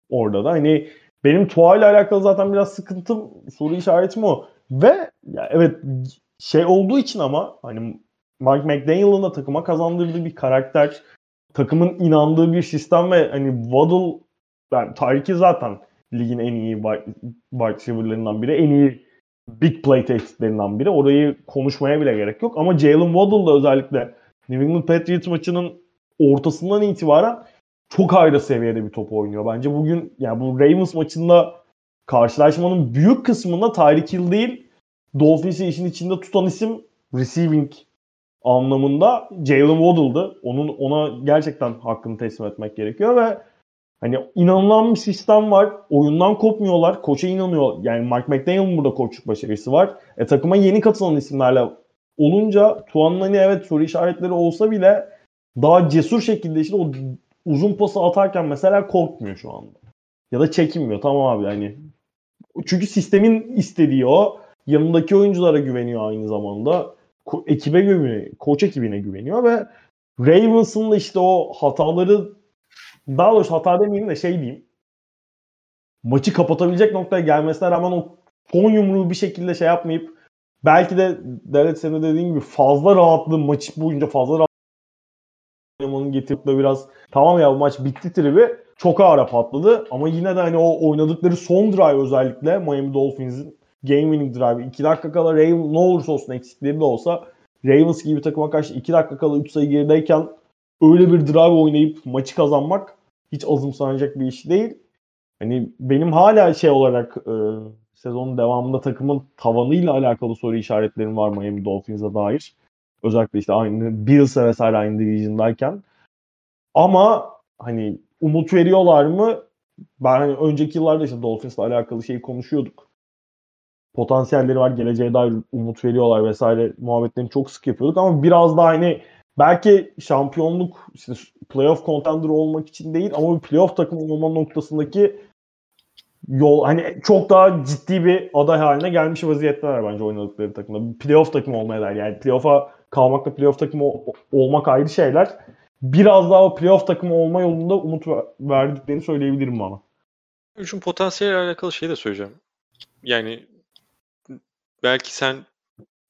Orada da hani benim Tua ile alakalı zaten biraz sıkıntım soru işaretim o. Ve ya evet şey olduğu için ama hani Mike McDaniel'ın da takıma kazandırdığı bir karakter, takımın inandığı bir sistem ve hani Waddle yani Tarik'i zaten ligin en iyi wide receiver'larından biri, en iyi big play tehditlerinden biri. Orayı konuşmaya bile gerek yok. Ama Jalen Waddle da özellikle New England Patriots maçının ortasından itibaren çok ayrı seviyede bir top oynuyor. Bence bugün yani bu Ravens maçında karşılaşmanın büyük kısmında Tyreek Hill değil Dolphins'i işin içinde tutan isim receiving anlamında Jalen Waddle'dı. Onun ona gerçekten hakkını teslim etmek gerekiyor ve hani inanılan bir sistem var. Oyundan kopmuyorlar. Koça inanıyor. Yani Mike McDaniel'ın burada koçluk başarısı var. E takıma yeni katılan isimlerle olunca Tuan'ın hani evet soru işaretleri olsa bile daha cesur şekilde işte o uzun pası atarken mesela korkmuyor şu anda. Ya da çekinmiyor. Tamam abi hani. Çünkü sistemin istediği o. Yanındaki oyunculara güveniyor aynı zamanda. Ko- ekibe güveniyor. Koç ekibine güveniyor ve Ravens'ın da işte o hataları daha doğrusu hata demeyeyim de şey diyeyim. Maçı kapatabilecek noktaya gelmesine rağmen o son yumruğu bir şekilde şey yapmayıp belki de Devlet senin de dediğin gibi fazla rahatlığı maçı boyunca fazla rahat oynamanın getirip de biraz tamam ya bu maç bitti tribi çok ağır patladı ama yine de hani o oynadıkları son drive özellikle Miami Dolphins'in game winning drive 2 dakika kala Ravens ne olursa olsun eksikleri de olsa Ravens gibi bir takıma karşı 2 dakika kala 3 sayı gerideyken öyle bir drive oynayıp maçı kazanmak hiç azımsanacak bir iş değil. Hani benim hala şey olarak e, sezonun devamında takımın tavanıyla alakalı soru işaretlerim var Miami Dolphins'a dair. Özellikle işte aynı Bills'e vesaire aynı division'dayken. Ama hani umut veriyorlar mı? Ben hani önceki yıllarda işte Dolphins'la alakalı şeyi konuşuyorduk. Potansiyelleri var, geleceğe dair umut veriyorlar vesaire muhabbetlerini çok sık yapıyorduk ama biraz daha hani belki şampiyonluk işte playoff contender olmak için değil ama bir playoff takımı olma noktasındaki yol hani çok daha ciddi bir aday haline gelmiş vaziyetteler bence oynadıkları takımda. Playoff takımı olmaya dair. Yani playoff'a kalmakla playoff takımı olmak ayrı şeyler. Biraz daha o playoff takımı olma yolunda umut ver- verdiklerini söyleyebilirim bana. Hücum potansiyeliyle alakalı şey de söyleyeceğim. Yani belki sen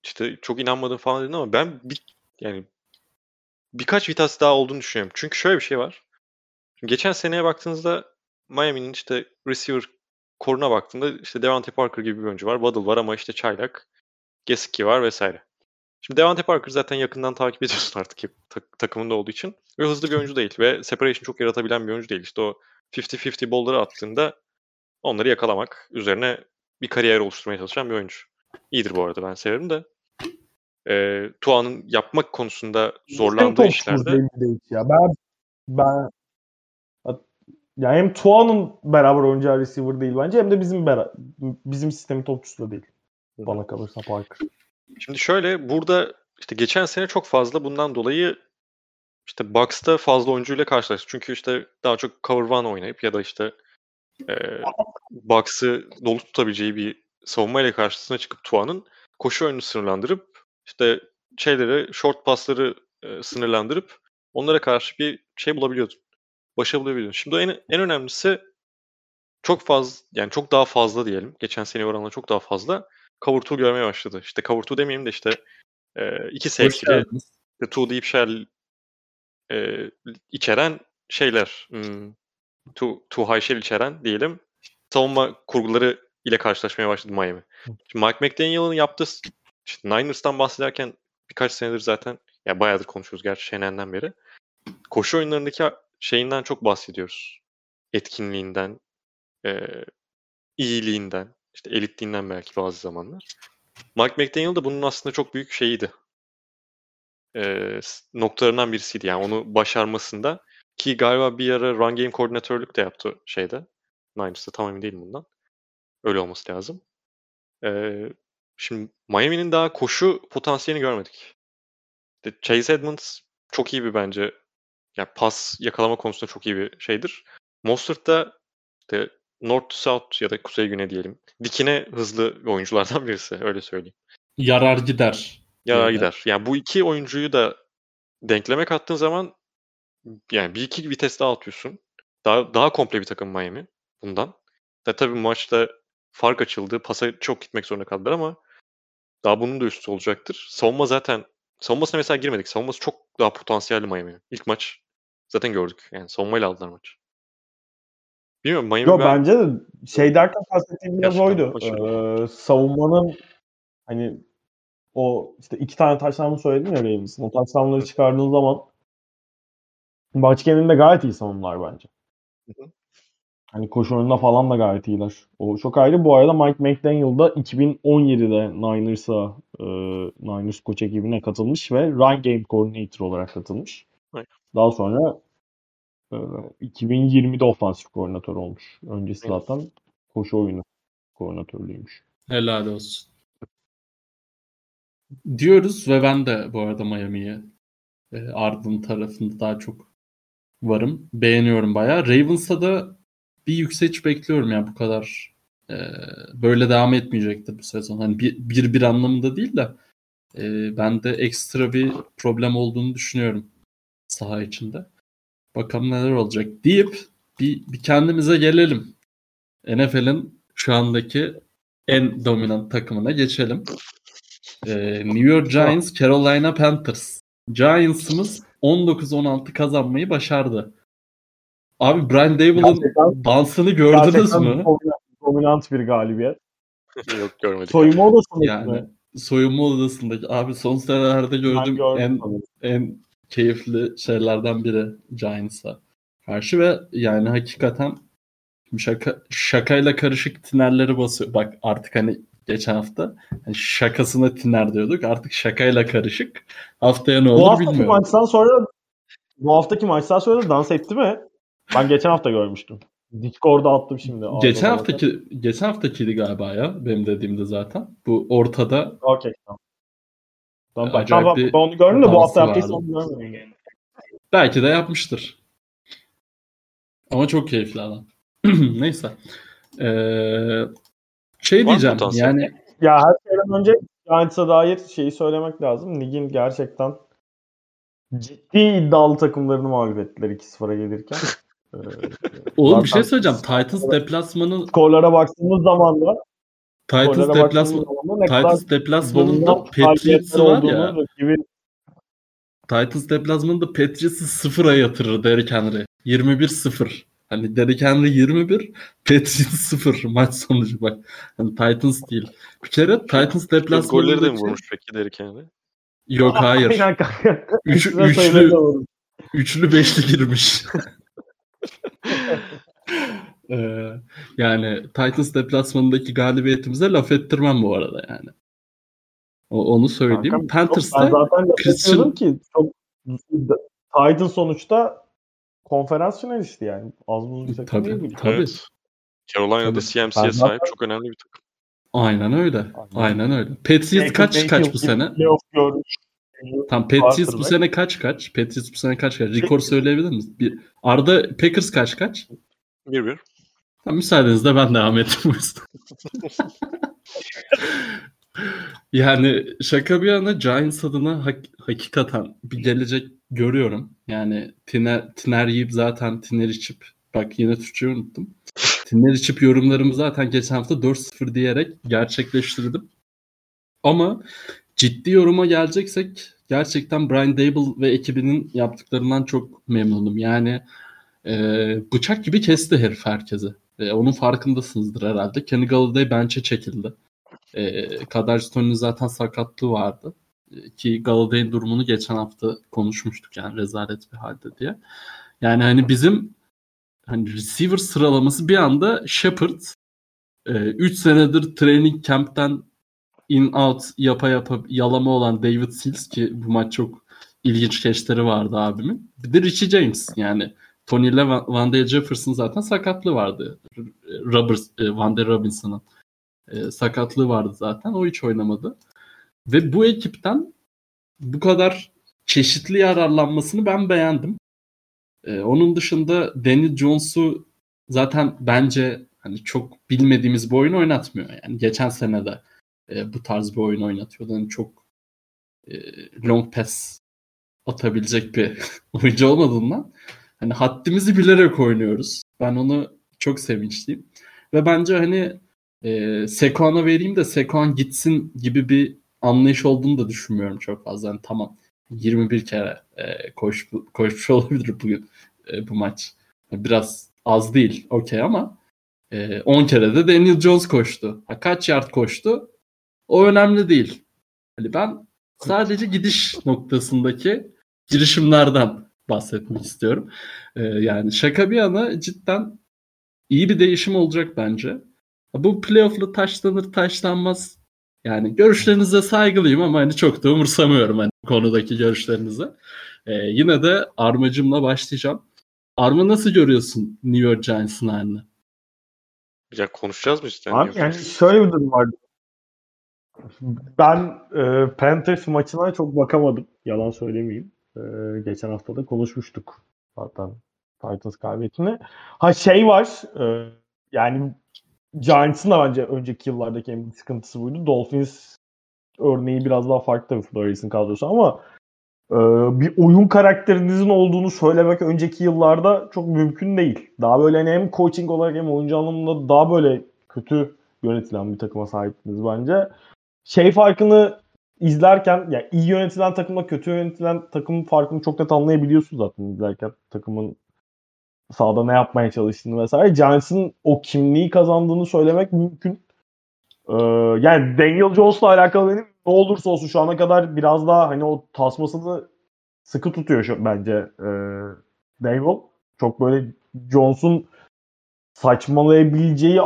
işte çok inanmadın falan dedin ama ben bir, yani birkaç vites daha olduğunu düşünüyorum. Çünkü şöyle bir şey var. Geçen seneye baktığınızda Miami'nin işte receiver koruna baktığında işte Devante Parker gibi bir oyuncu var. Waddle var ama işte çaylak. Gesicki var vesaire. Şimdi Devante Parker zaten yakından takip ediyorsun artık hep tak- takımında olduğu için. Ve hızlı bir oyuncu değil. Ve separation çok yaratabilen bir oyuncu değil. İşte o 50-50 ball'ları attığında onları yakalamak üzerine bir kariyer oluşturmaya çalışan bir oyuncu. İyidir bu arada ben severim de. Ee, Tua'nın yapmak konusunda zorlandığı işlerde değil ya. Ben ben yani hem Tua'nın beraber oynayacağı receiver değil bence hem de bizim bera- bizim sistemin topçusu da değil. Bana kalırsa Parker. Şimdi şöyle burada işte geçen sene çok fazla bundan dolayı işte Bucks'ta fazla oyuncuyla karşılaştık. Çünkü işte daha çok cover one oynayıp ya da işte e, Bucks'ı dolu tutabileceği bir savunmayla karşısına çıkıp Tua'nın koşu oyununu sınırlandırıp işte şeyleri short pasları e, sınırlandırıp onlara karşı bir şey bulabiliyordun. Başarı bulabiliyordun. Şimdi en, en önemlisi çok fazla yani çok daha fazla diyelim. Geçen sene oranla çok daha fazla cover two görmeye başladı. İşte cover two demeyeyim de işte e, iki geldiniz. işte two deep shell e, içeren şeyler. Hmm, two, two high shell içeren diyelim. Savunma kurguları ile karşılaşmaya başladı Miami. Şimdi Mike McDaniel'ın yaptığı işte Niners'tan bahsederken birkaç senedir zaten ya bayağıdır konuşuyoruz gerçi Shanahan'den beri. Koşu oyunlarındaki şeyinden çok bahsediyoruz. Etkinliğinden, e, iyiliğinden, işte elitliğinden belki bazı zamanlar. Mike McDaniel da bunun aslında çok büyük şeyiydi. S- noktalarından birisiydi yani onu başarmasında. Ki galiba bir ara run game koordinatörlük de yaptı şeyde. Niners'ta tam emin değilim bundan. Öyle olması lazım. Ee, şimdi Miami'nin daha koşu potansiyelini görmedik. Chase Edmonds çok iyi bir bence yani pas yakalama konusunda çok iyi bir şeydir. Mostert da işte North to South ya da Kuzey Güney diyelim. Dikine hızlı oyunculardan birisi öyle söyleyeyim. Yarar gider. Yarar gider. Yani bu iki oyuncuyu da denkleme kattığın zaman yani bir iki vites daha atıyorsun. Daha, daha komple bir takım Miami bundan. Ve tabii maçta fark açıldı. Pasa çok gitmek zorunda kaldılar ama daha bunun da üstü olacaktır. Savunma zaten savunmasına mesela girmedik. Savunması çok daha potansiyelli Miami'nin. İlk maç zaten gördük. Yani savunmayla aldılar maçı. Bilmiyorum Miami Yo ben, bence de şey derken kastettiğim biraz oydu. başarılı. Ee, savunmanın hani o işte iki tane touchdown'u söyledim ya Ravens'ın. O touchdown'ları çıkardığın zaman maç genelinde gayet iyi savundular bence. Hı hı. Hani koşu oyununda falan da gayet iyiler. O çok ayrı. Bu arada Mike McDaniel da 2017'de Niners'a e, Niners koç ekibine katılmış ve Run Game Coordinator olarak katılmış. Daha sonra 2020'de ofansif koordinatör olmuş. Öncesi zaten koşu oyunu koordinatörlüymüş. Helal olsun. Diyoruz ve ben de bu arada Miami'ye e, Arda'nın tarafında daha çok varım. Beğeniyorum bayağı. Ravens'a da bir yükseliş bekliyorum ya bu kadar e, böyle devam etmeyecektir bu sezon. Hani bir, bir, bir anlamında değil de e, ben de ekstra bir problem olduğunu düşünüyorum saha içinde. Bakalım neler olacak deyip bir, bir kendimize gelelim. NFL'in şu andaki en dominant takımına geçelim. Ee, New York Giants, Carolina Panthers. Giants'ımız 19-16 kazanmayı başardı. Abi Brian Dable'ın dansını gördünüz mü? dominant, dominant bir galibiyet. yok görmedik. Soyunma odasında Yani mı? soyunma odasındaki abi son senelerde gördüğüm en en keyifli şeylerden biri Giants'a karşı ve yani hakikaten şaka şakayla karışık tinerleri basıyor. Bak artık hani geçen hafta hani şakasına tiner diyorduk. Artık şakayla karışık. Haftaya ne Bu olur haftaki bilmiyorum. maçtan sonra bu haftaki maçtan sonra da dans etti mi? Ben geçen hafta görmüştüm. Discord'a attım şimdi. Geçen haftaki geçen haftakiydi galiba ya benim dediğimde zaten. Bu ortada. Okey tamam. Tamam, bir ben onu gördüm de bu hafta yaptıysa onu görmedim. belki de yapmıştır. Ama çok keyifli adam. Neyse. Ee, şey mı diyeceğim potansiyel? yani Ya her şeyden önce Giants'a dair şeyi söylemek lazım. Ligin gerçekten ciddi iddialı takımlarını mağlup ettiler 2-0'a gelirken. Ee, oğlum bir şey söyleyeceğim. Titans deplasmanı Skorlara baktığımız zaman da Titans skorlara baktığımız deplasman zaman da ne kadar Titans deplasmanında Patriots'ı var ya. rakibin Titans deplasmanında Patriots'ı sıfıra yatırır Derrick Henry. 21-0. Hani Derrick Henry 21, Patriots 0 maç sonucu bak. Hani Titans değil. Bir kere Titans Golleri de mi vurmuş peki Derrick Henry? Yok hayır. Üç, üçlü, üçlü beşli girmiş. Ee, yani Titans deplasmanındaki galibiyetimize laf ettirmem bu arada yani. O, onu söyleyeyim. Kankam, Ben Panthers'ta zaten Christian- ki çok Titan sonuçta konferans finalisti yani. Az buz bir takım Tabii, değil. tabii. Evet. Carolina'da Tabii. CMC'ye Ben sahip zaten- çok önemli bir takım. aynen öyle. Aynen. Aynen öyle. Patriots kaç kaç bu sene? playoff görmüş. Tam Patriots bu sene kaç kaç? Patriots bu sene kaç kaç? Rekor söyleyebilir misin? Bir, Arda Packers kaç kaç? 1-1. Müsaadenizle ben devam yüzden. yani şaka bir yana Giants adına hak- hakikaten bir gelecek görüyorum. Yani Tiner, Tiner yiyip zaten Tiner içip bak yine Türkçeyi unuttum. Tiner içip yorumlarımı zaten geçen hafta 4-0 diyerek gerçekleştirdim. Ama ciddi yoruma geleceksek gerçekten Brian Dable ve ekibinin yaptıklarından çok memnunum. Yani e, bıçak gibi kesti herif herkesi. E, onun farkındasınızdır herhalde. Kenny Galladay bench'e çekildi. E, Kadar Stone'un zaten sakatlığı vardı. E, ki Galladay'ın durumunu geçen hafta konuşmuştuk yani rezalet bir halde diye. Yani hani bizim hani receiver sıralaması bir anda Shepard 3 senedir training camp'ten in out yapa yapa yalama olan David Sills ki bu maç çok ilginç keşleri vardı abimin. Bir de Richie James yani Tony ile Van Dale Jefferson zaten sakatlığı vardı. Roberts, e, Van Dale Robinson'ın e, sakatlığı vardı zaten. O hiç oynamadı. Ve bu ekipten bu kadar çeşitli yararlanmasını ben beğendim. E, onun dışında Daniel Jones'u zaten bence hani çok bilmediğimiz bir oyun oynatmıyor. Yani geçen sene de bu tarz bir oyun oynatıyordu. Yani çok long pass atabilecek bir oyuncu olmadığından hani haddimizi bilerek oynuyoruz. Ben onu çok sevinçliyim. Ve bence hani e, Sekoan'a vereyim de Sekoan gitsin gibi bir anlayış olduğunu da düşünmüyorum çok fazla. Yani tamam 21 kere e, koş, koşmuş olabilir bugün e, bu maç. Biraz az değil okey ama e, 10 kere de Daniel Jones koştu. Ha, kaç yard koştu? O önemli değil. Hani ben sadece gidiş noktasındaki girişimlerden bahsetmek istiyorum. E, yani şaka bir yana cidden iyi bir değişim olacak bence. Bu playoff'la taşlanır taşlanmaz. Yani görüşlerinize saygılıyım ama hani çok da umursamıyorum hani bu konudaki görüşlerinizi. Ee, yine de Armacım'la başlayacağım. Arma nasıl görüyorsun New York Giants'ın halini? Ya konuşacağız mı işte? Abi yani şöyle bir durum var. Ben e, Panthers maçına çok bakamadım. Yalan söylemeyeyim. E, geçen hafta da konuşmuştuk zaten Titans kaybettiğini. Ha şey var. E, yani Giants'ın da bence önceki yıllardaki en büyük sıkıntısı buydu. Dolphins örneği biraz daha farklı tabii Flores'in kadrosu ama e, bir oyun karakterinizin olduğunu söylemek önceki yıllarda çok mümkün değil. Daha böyle hani hem coaching olarak hem oyuncu anlamında daha böyle kötü yönetilen bir takıma sahipsiniz bence. Şey farkını izlerken yani iyi yönetilen takımla kötü yönetilen takımın farkını çok net anlayabiliyorsun zaten izlerken takımın sahada ne yapmaya çalıştığını vesaire. Giants'ın o kimliği kazandığını söylemek mümkün. Ee, yani Daniel Jones'la alakalı benim ne olursa olsun şu ana kadar biraz daha hani o tasmasını sıkı tutuyor şu, bence e, Daniel. Çok böyle Jones'un saçmalayabileceği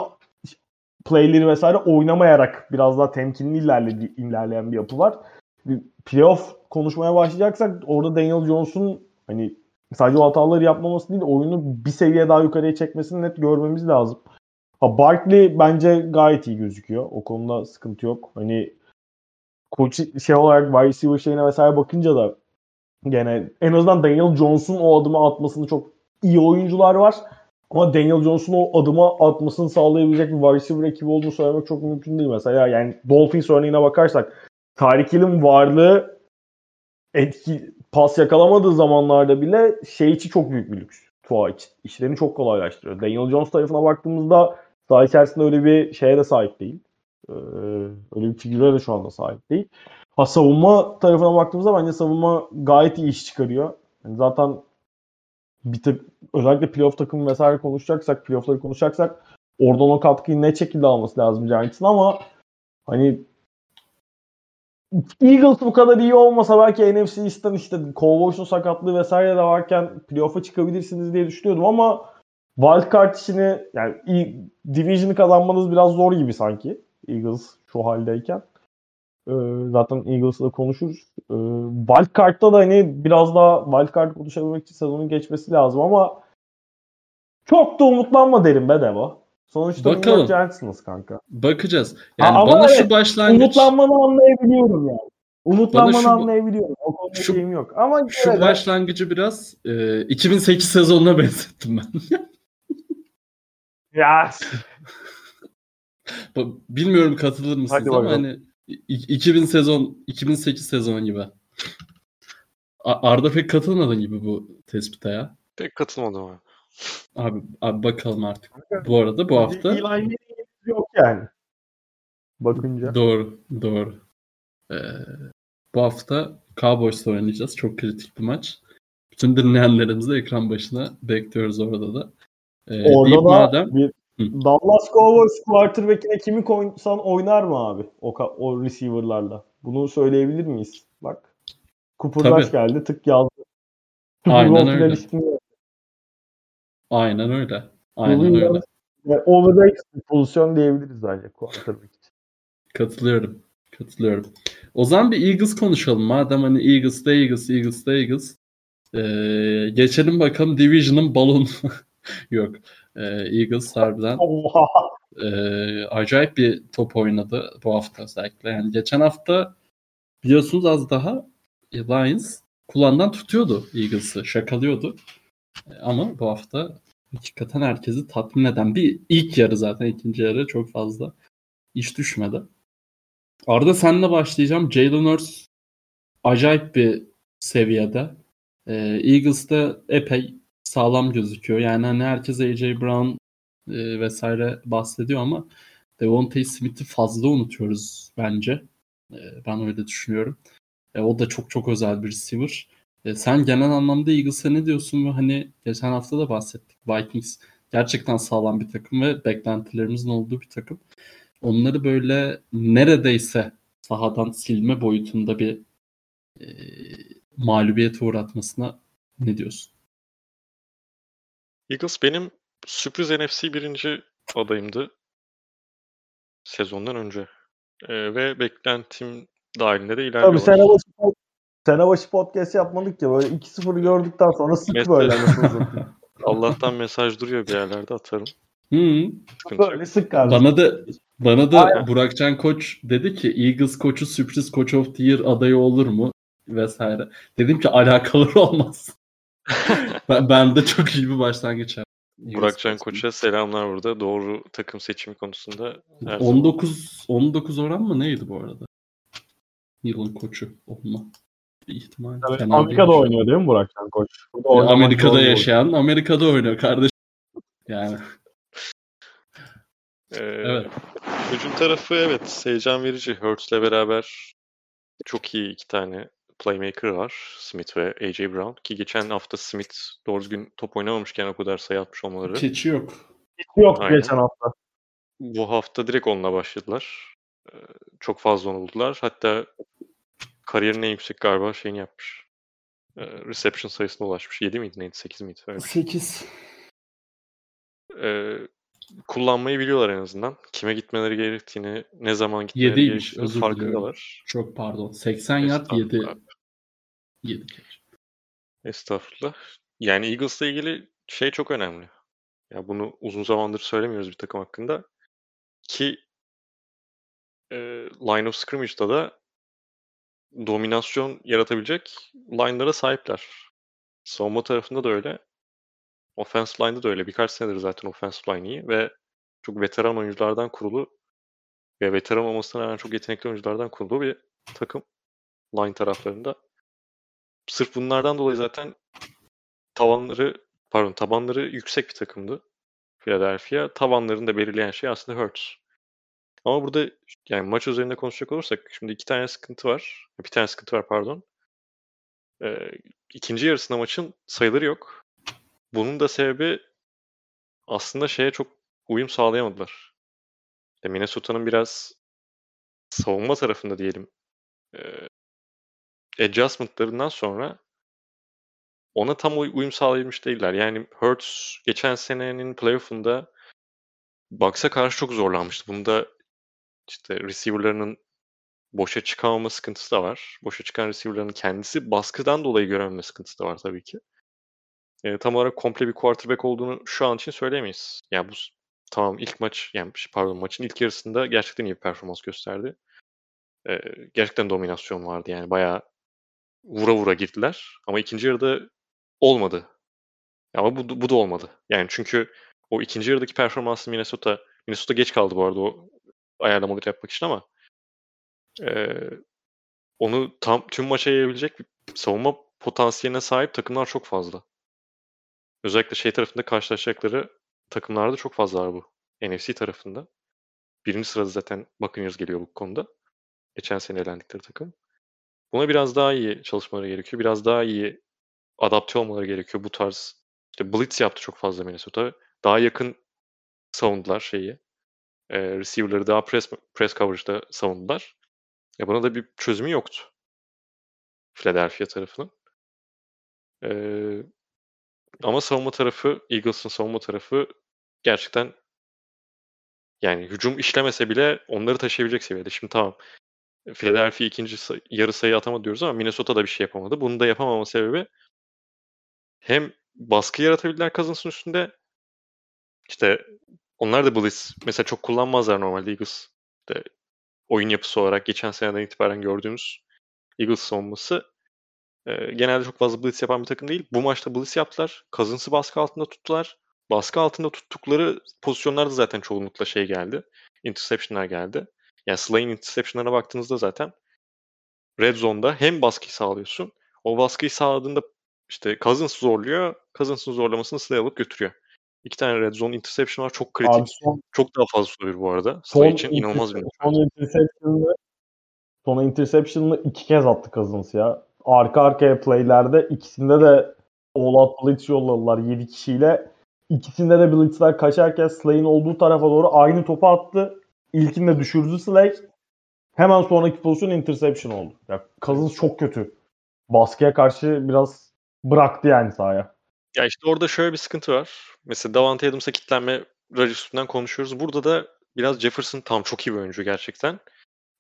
playleri vesaire oynamayarak biraz daha temkinli ilerledi, ilerleyen bir yapı var. Bir playoff konuşmaya başlayacaksak orada Daniel Jones'un hani sadece o hataları yapmaması değil oyunu bir seviye daha yukarıya çekmesini net görmemiz lazım. Ha Barkley bence gayet iyi gözüküyor. O konuda sıkıntı yok. Hani koç şey olarak wide receiver şeyine vesaire bakınca da gene en azından Daniel Jones'un o adımı atmasını çok iyi oyuncular var. Ama Daniel Jones'un o adımı atmasını sağlayabilecek bir wide receiver ekibi olduğunu söylemek çok mümkün değil. Mesela yani Dolphins örneğine bakarsak Hill'in varlığı etki pas yakalamadığı zamanlarda bile şey için çok büyük bir lüks. Tua için. İşlerini çok kolaylaştırıyor. Daniel Jones tarafına baktığımızda saha içerisinde öyle bir şeye de sahip değil. Ee, öyle bir figüre de şu anda sahip değil. Ha savunma tarafına baktığımızda bence savunma gayet iyi iş çıkarıyor. Yani zaten bir tık özellikle playoff takımı vesaire konuşacaksak, playoffları konuşacaksak oradan o katkıyı ne şekilde alması lazım Giants'ın ama hani Eagles bu kadar iyi olmasa belki NFC East'ten işte Cowboys'un sakatlığı vesaire de varken playoff'a çıkabilirsiniz diye düşünüyordum ama wildcard işini yani division'ı kazanmanız biraz zor gibi sanki Eagles şu haldeyken. Ee, zaten Eagles'la konuşuruz. Ee, wildcard'da da hani biraz daha wildcard konuşabilmek için sezonun geçmesi lazım ama çok da umutlanma derim be Deva. Sonuçta Bakalım. Giants'ınız kanka. Bakacağız. Yani Ha, bana şu evet, başlangıç Umutlanmanı anlayabiliyorum yani. Umutlanmanı şu- anlayabiliyorum. O konuda şu- şeyim yok. Ama şu de- başlangıcı biraz e, 2008 sezonuna benzettim ben. ya Bilmiyorum katılır mısınız Hadi ama bakalım. hani 2000 sezon 2008 sezon gibi. Arda pek katılmadın gibi bu tespite ya. Pek katılmadım abi. Abi, abi bakalım artık. Bu arada bu hafta Eli yok yani. Bakınca. doğru doğru. Ee, bu hafta Cowboys'la oynayacağız. Çok kritik bir maç. Bütün dinleyenlerimizi de ekran başına bekliyoruz orada da. Ee, Orada da madem bir. Dallas Cowboys quarterback'ine kimi koysan oynar mı abi? O, o receiver'larla. Bunu söyleyebilir miyiz? Bak. Tabii. geldi. Tık yazdı. Aynen öyle. aynen öyle. Aynen öyle. yani overrated bir pozisyon diyebiliriz bence quarterback için. Katılıyorum. Katılıyorum. O zaman bir Eagles konuşalım. Madem hani Eagles da Eagles, Eagles da Eagles. Ee, geçelim bakalım Division'ın balonu. Yok. Ee, Eagles harbiden Oha. e, acayip bir top oynadı bu hafta özellikle. Yani geçen hafta biliyorsunuz az daha Lions kulağından tutuyordu Eagles'ı, şakalıyordu. E, Ama bu hafta hakikaten herkesi tatmin eden bir ilk yarı zaten ikinci yarı çok fazla iş düşmedi. Arda senle başlayacağım. Jalen Hurts acayip bir seviyede. Ee, Eagles'da epey sağlam gözüküyor. Yani hani herkes AJ Brown e, vesaire bahsediyor ama Devontae Smith'i fazla unutuyoruz bence. E, ben öyle düşünüyorum. E, o da çok çok özel bir receiver. E, sen genel anlamda Eagles'a ne diyorsun? Ve hani geçen hafta da bahsettik. Vikings gerçekten sağlam bir takım ve beklentilerimizin olduğu bir takım. Onları böyle neredeyse sahadan silme boyutunda bir e, mağlubiyete uğratmasına ne diyorsun? Eagles benim sürpriz NFC birinci adayımdı sezondan önce. Ee, ve beklentim dahilinde de Tabii ilerliyorlar. sene başı, sene başı podcast yapmadık ya böyle 2-0'ı gördükten sonra sık Mesaj- böyle. Allah'tan mesaj duruyor bir yerlerde atarım. Hı. Böyle sık kardeşim. Bana da bana da Aynen. Burakcan Koç dedi ki Eagles koçu sürpriz Coach of the Year adayı olur mu vesaire. Dedim ki alakaları olmaz. ben, ben de çok iyi bir başlangıç yaptım. Burakcan Koç'a selamlar burada. Doğru takım seçimi konusunda her zaman 19 19 oran mı neydi bu arada? Yılın koçu olma bir ihtimal. Fena Amerika'da değilmiş. oynuyor değil mi Burakcan Koç? Burada Ya, Amerika'da yaşayan Amerika'da oynuyor kardeşim. Yani Ee, Evet. Hücum tarafı evet heyecan verici. Hurts'le beraber çok iyi iki tane playmaker var. Smith ve AJ Brown. Ki geçen hafta Smith doğru düzgün top oynamamışken o kadar sayı atmış olmaları. keçi yok. Hiç yok Aynen. geçen hafta. Bu hafta direkt onunla başladılar. Ee, Çok fazla onu buldular. Hatta kariyerin en yüksek galiba şeyini yapmış. Ee, Reception sayısına ulaşmış. 7 miydi neydi? 8 miydi? Öyle bir şey. 8. Ee, kullanmayı biliyorlar en azından. Kime gitmeleri gerektiğini, ne zaman gitmeleri Yediymiş, gerektiğini özür farkındalar. Çok pardon. 80 yard 7 Estağfurullah. 7 keç. Estağfurullah. Yani Eagles'la ilgili şey çok önemli. Ya bunu uzun zamandır söylemiyoruz bir takım hakkında. Ki e, line of scrimmage'da da dominasyon yaratabilecek line'lara sahipler. Savunma tarafında da öyle. Offense line'da da öyle. Birkaç senedir zaten offensive line iyi ve çok veteran oyunculardan kurulu ve veteran olmasına rağmen çok yetenekli oyunculardan kurulu bir takım line taraflarında. Sırf bunlardan dolayı zaten tavanları pardon tabanları yüksek bir takımdı Philadelphia. Tavanlarını da belirleyen şey aslında Hurts. Ama burada yani maç üzerinde konuşacak olursak şimdi iki tane sıkıntı var. Bir tane sıkıntı var pardon. Ee, ikinci yarısında maçın sayıları yok. Bunun da sebebi aslında şeye çok uyum sağlayamadılar. Minnesota'nın biraz savunma tarafında diyelim e, adjustmentlarından sonra ona tam uy- uyum sağlayabilmiş değiller. Yani Hurts geçen senenin playoff'unda Bucks'a karşı çok zorlanmıştı. Bunda işte receiver'larının boşa çıkamama sıkıntısı da var. Boşa çıkan receiver'ların kendisi baskıdan dolayı görememe sıkıntısı da var tabii ki. E, tam olarak komple bir quarterback olduğunu şu an için söyleyemeyiz. Yani bu tamam ilk maç yani pardon maçın ilk yarısında gerçekten iyi bir performans gösterdi. E, gerçekten dominasyon vardı yani bayağı vura vura girdiler. Ama ikinci yarıda olmadı. Ama bu, bu da olmadı. Yani çünkü o ikinci yarıdaki performansı Minnesota Minnesota geç kaldı bu arada o ayarlamaları yapmak için ama eee, onu tam tüm maça yayabilecek bir savunma potansiyeline sahip takımlar çok fazla. Özellikle şey tarafında karşılaşacakları takımlarda çok fazla var bu. NFC tarafında. Birinci sırada zaten Buccaneers geliyor bu konuda. Geçen sene elendikleri takım. Buna biraz daha iyi çalışmaları gerekiyor. Biraz daha iyi adapte olmaları gerekiyor bu tarz. İşte blitz yaptı çok fazla Minnesota. Daha yakın savundular şeyi. E, receiver'ları daha press, press coverage'da savundular. Ya buna da bir çözümü yoktu. Philadelphia tarafının. E, ama savunma tarafı, Eagles'ın savunma tarafı gerçekten yani hücum işlemese bile onları taşıyabilecek seviyede. Şimdi tamam. Philadelphia ikinci say- yarı sayı atamadı diyoruz ama Minnesota da bir şey yapamadı. Bunu da yapamama sebebi hem baskı yaratabildiler Cousins'ın üstünde işte onlar da Blitz mesela çok kullanmazlar normalde Eagles. İşte oyun yapısı olarak geçen seneden itibaren gördüğümüz Eagles savunması e, genelde çok fazla blitz yapan bir takım değil. Bu maçta blitz yaptılar. Cousins'ı baskı altında tuttular. Baskı altında tuttukları pozisyonlarda zaten çoğunlukla şey geldi. Interception'lar geldi. Yani Slay'in interception'larına baktığınızda zaten Red Zone'da hem baskıyı sağlıyorsun. O baskıyı sağladığında işte Cousins zorluyor. Cousins'ın zorlamasını Slay alıp götürüyor. İki tane Red Zone interception var. Çok kritik. Abi son, Çok daha fazla olabilir bu arada. son, Slay için inanılmaz bir son interception'ı son interception'ı iki kez attı Cousins ya. Arka arkaya play'lerde ikisinde de all out blitz yolladılar 7 kişiyle. İkisinde de blitzler kaçarken Slay'in olduğu tarafa doğru aynı topu attı. İlkinde düşürdü Slay. Hemen sonraki pozisyon interception oldu. Ya Cousins çok kötü. Baskıya karşı biraz bıraktı yani sahaya. Ya işte orada şöyle bir sıkıntı var. Mesela Davante Adams'a kitlenme üstünden konuşuyoruz. Burada da biraz Jefferson tam çok iyi bir oyuncu gerçekten.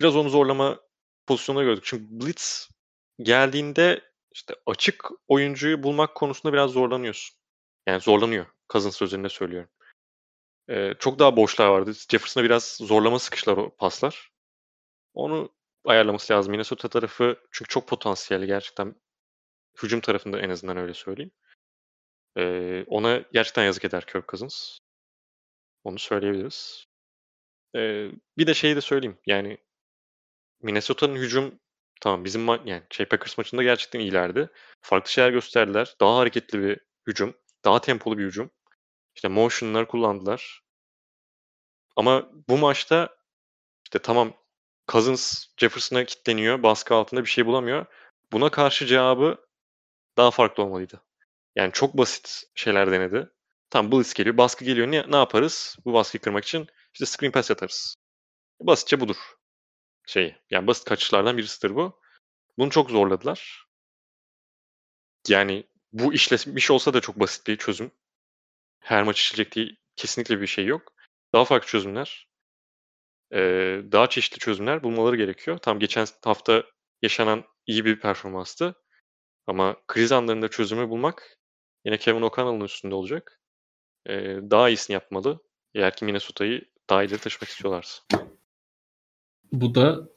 Biraz onu zorlama pozisyonuna gördük. Çünkü Blitz geldiğinde işte açık oyuncuyu bulmak konusunda biraz zorlanıyorsun. Yani zorlanıyor. Cousins üzerinde söylüyorum. Ee, çok daha boşluğa vardı. Jefferson'a biraz zorlama sıkışlar o paslar. Onu ayarlaması lazım. Minnesota tarafı çünkü çok potansiyelli gerçekten. Hücum tarafında en azından öyle söyleyeyim. Ee, ona gerçekten yazık eder Kirk Cousins. Onu söyleyebiliriz. Ee, bir de şeyi de söyleyeyim. Yani Minnesota'nın hücum tamam bizim ma- yani şey Packers maçında gerçekten iyilerdi. Farklı şeyler gösterdiler. Daha hareketli bir hücum. Daha tempolu bir hücum. İşte motion'lar kullandılar. Ama bu maçta işte tamam Cousins Jefferson'a kilitleniyor. Baskı altında bir şey bulamıyor. Buna karşı cevabı daha farklı olmalıydı. Yani çok basit şeyler denedi. Tam blitz geliyor, baskı geliyor. Ne, ne yaparız? Bu baskıyı kırmak için işte screen pass atarız. Basitçe budur. Şey, yani basit kaçışlardan birisidir bu. Bunu çok zorladılar. Yani bu işlemiş olsa da çok basit bir çözüm. Her maç işleyecek diye kesinlikle bir şey yok. Daha farklı çözümler, daha çeşitli çözümler bulmaları gerekiyor. Tam geçen hafta yaşanan iyi bir performanstı. Ama kriz anlarında çözümü bulmak yine Kevin O'Connell'ın üstünde olacak. Eee, daha iyisini yapmalı. Eğer ki Minnesota'yı daha ileri taşımak istiyorlarsa. Bu da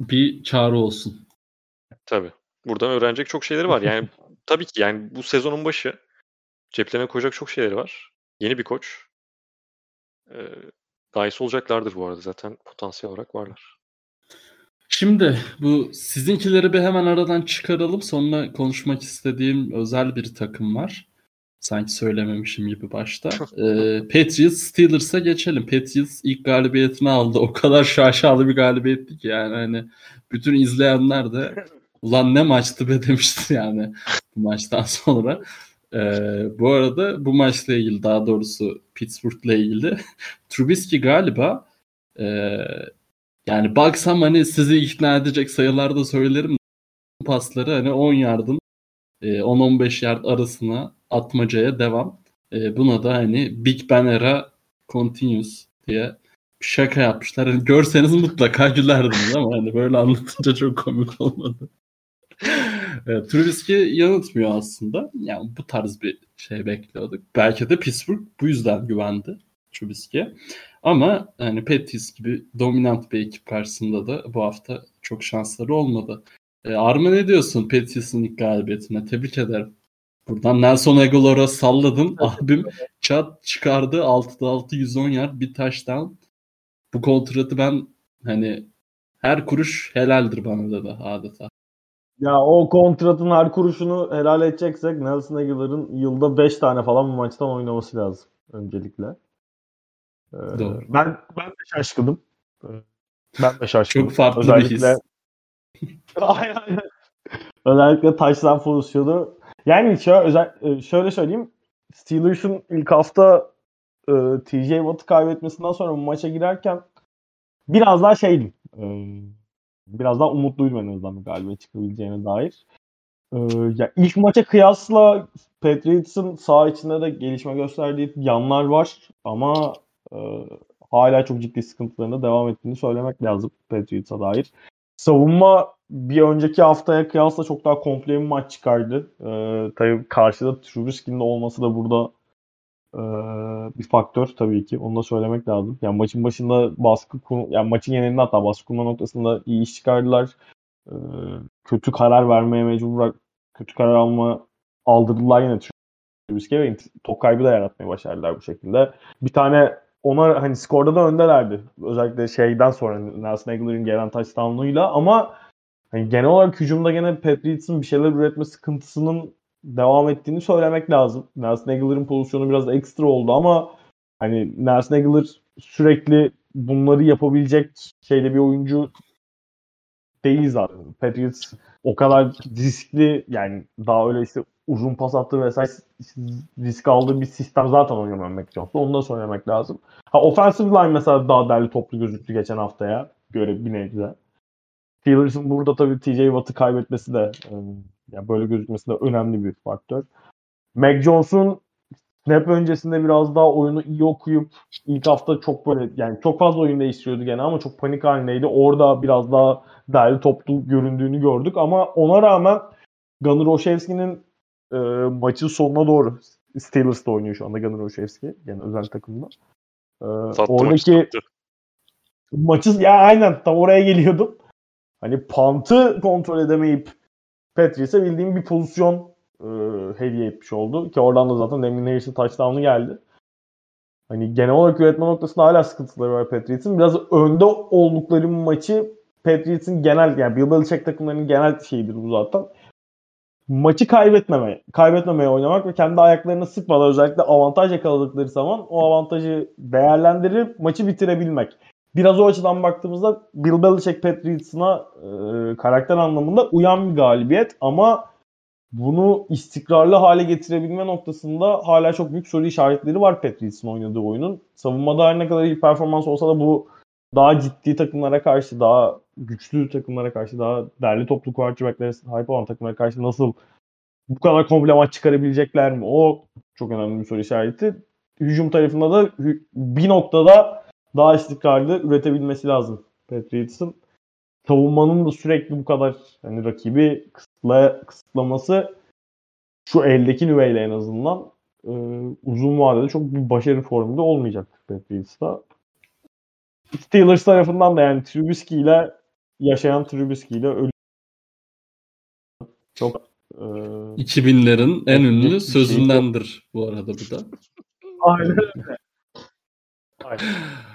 bir çağrı olsun. Tabii. Buradan öğrenecek çok şeyleri var. Yani tabii ki yani bu sezonun başı ceplerine koyacak çok şeyleri var. Yeni bir koç. Eee daha iyisi olacaklardır bu arada zaten potansiyel olarak varlar. Şimdi bu sizinkileri bir hemen aradan çıkaralım. Sonra konuşmak istediğim özel bir takım var. Sanki söylememişim gibi başta. Ee, Patriots Steelers'a geçelim. Patriots ilk galibiyetini aldı. O kadar şaşalı bir galibiyetti ki yani hani bütün izleyenler de ulan ne maçtı be demişti yani bu maçtan sonra. Ee, bu arada bu maçla ilgili daha doğrusu Pittsburgh'la ilgili Trubisky galiba e, yani baksam hani sizi ikna edecek sayılarda söylerim. Pasları hani 10 yardın e, 10-15 yard arasına atmacaya devam. E, buna da hani Big Ben era continuous diye şaka yapmışlar. Hani görseniz mutlaka gülerdiniz ama hani böyle anlatınca çok komik olmadı. E, Trubisky yanıltmıyor aslında. Yani bu tarz bir şey bekliyorduk. Belki de Pittsburgh bu yüzden güvendi Trubisky'ye. Ama hani Patriots gibi dominant bir ekip karşısında da bu hafta çok şansları olmadı. E, Arma ne diyorsun Patriots'ın ilk galibiyetine? Tebrik ederim. Buradan Nelson Aguilar'a salladım. Abim çat çıkardı. 6'da 6 110 yard bir touchdown. Bu kontratı ben hani her kuruş helaldir bana dedi adeta. Ya o kontratın her kuruşunu helal edeceksek Nelson Aguilar'ın yılda 5 tane falan bu maçtan oynaması lazım öncelikle. Ee, Doğru. Ben ben de şaşkınım. Ee, Ben de şaşkınım. Çok farklı Özellikle... bir his. aynen aynen. Özellikle taşlan pozisyonu. Yani şöyle, özel, e, şöyle söyleyeyim. Steelers'ın ilk hafta e, TJ Watt'ı kaybetmesinden sonra bu maça girerken biraz daha şeydim. E, biraz daha umutluydum en azından galibiyet çıkabileceğine dair. E, ya ilk maça kıyasla Patriots'ın sağ içinde de gelişme gösterdiği yanlar var ama e, hala çok ciddi sıkıntılarında devam ettiğini söylemek lazım Patriots'a dair. savunma bir önceki haftaya kıyasla çok daha komple bir maç çıkardı. Ee, tabii karşıda Trubisky'nin olması da burada e, bir faktör tabii ki. Onu da söylemek lazım. Yani maçın başında baskı yani maçın genelinde hatta baskı kurma noktasında iyi iş çıkardılar. Ee, kötü karar vermeye mecbur bırak, kötü karar alma aldırdılar yine Trubisky'ye ve top kaybı da yaratmayı başardılar bu şekilde. Bir tane ona hani skorda da öndelerdi. Özellikle şeyden sonra Nelson Aguilar'ın gelen touchdown'uyla ama hani genel olarak hücumda gene Patriots'ın bir şeyler üretme sıkıntısının devam ettiğini söylemek lazım. Nelson Aguilar'ın pozisyonu biraz ekstra oldu ama hani Nelson Aguilar sürekli bunları yapabilecek şeyde bir oyuncu değil zaten. Patriots o kadar riskli yani daha öyle işte uzun pas attığı vesaire risk aldığı bir sistem zaten oynuyor Mac Jones'ta. Onu da söylemek lazım. Ha offensive line mesela daha derli toplu gözüktü geçen haftaya göre bir nebze. Steelers'ın burada tabii TJ Watt'ı kaybetmesi de e, yani böyle gözükmesi de önemli bir faktör. Mac Jones'un snap öncesinde biraz daha oyunu iyi okuyup ilk hafta çok böyle yani çok fazla oyun değiştiriyordu gene ama çok panik halindeydi. Orada biraz daha derli toplu göründüğünü gördük ama ona rağmen Gunnar Olszewski'nin e, maçın sonuna doğru Steelers'ta oynuyor şu anda Gunnar Olszewski yani özel takımda. E, oradaki maçı, maçı ya aynen tam oraya geliyordum. Hani pantı kontrol edemeyip Patrice'e bildiğim bir pozisyon e, hediye etmiş oldu. Ki oradan da zaten Damien Harris'in touchdown'u geldi. Hani genel olarak üretme noktasında hala sıkıntıları var Patriots'ın. Biraz önde oldukları maçı Patriots'ın genel yani Bill Belichick takımlarının genel şeyidir bu zaten. Maçı kaybetmeme, kaybetmemeye oynamak ve kendi ayaklarını sıkmadan özellikle avantaj yakaladıkları zaman o avantajı değerlendirip maçı bitirebilmek. Biraz o açıdan baktığımızda Bill Belichick Patriots'ına e, karakter anlamında uyan bir galibiyet ama bunu istikrarlı hale getirebilme noktasında hala çok büyük soru işaretleri var Patriots'ın oynadığı oyunun. Savunmada her ne kadar iyi performans olsa da bu daha ciddi takımlara karşı, daha güçlü takımlara karşı, daha derli toplu quarterback'lere sahip olan takımlara karşı nasıl bu kadar komple maç çıkarabilecekler mi? O çok önemli bir soru işareti. Hücum tarafında da bir noktada daha istikrarlı üretebilmesi lazım Patriots'ın. Savunmanın da sürekli bu kadar hani rakibi kısıtla, kısıtlaması şu eldeki nüveyle en azından e, uzun vadede çok bir başarı formunda olmayacak Patriots'ta. Steelers tarafından da yani Trubisky ile yaşayan Trubisky ile ölü çok e, 2000'lerin en ünlü şey sözündendir bu arada bu da. Aynen öyle. Aynen.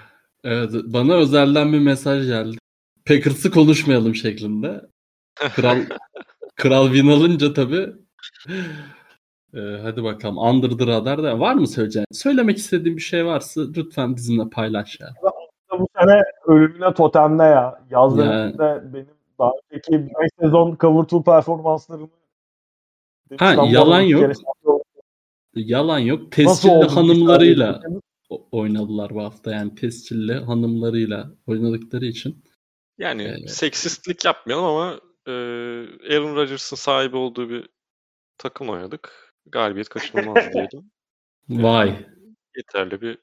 Evet, bana özelden bir mesaj geldi. Packers'ı konuşmayalım şeklinde. Kral Kral win alınca tabii ee, hadi bakalım Under the Radar da var mı söyleyeceğin? Söylemek istediğin bir şey varsa lütfen bizimle paylaş ya. Bu sene ölümüne totemde ya. Yaz yani... benim daha önceki 5 sezon cover 2 performanslarımı Ha yalan yok. Yalan yok. Tescilli hanımlarıyla oynadılar bu hafta. Yani tescilli hanımlarıyla oynadıkları için. Yani ee, seksistlik yapmayalım ama e, Aaron Rodgers'ın sahibi olduğu bir takım oynadık. Galibiyet kaçınılmaz diyelim. Vay. E, yeterli bir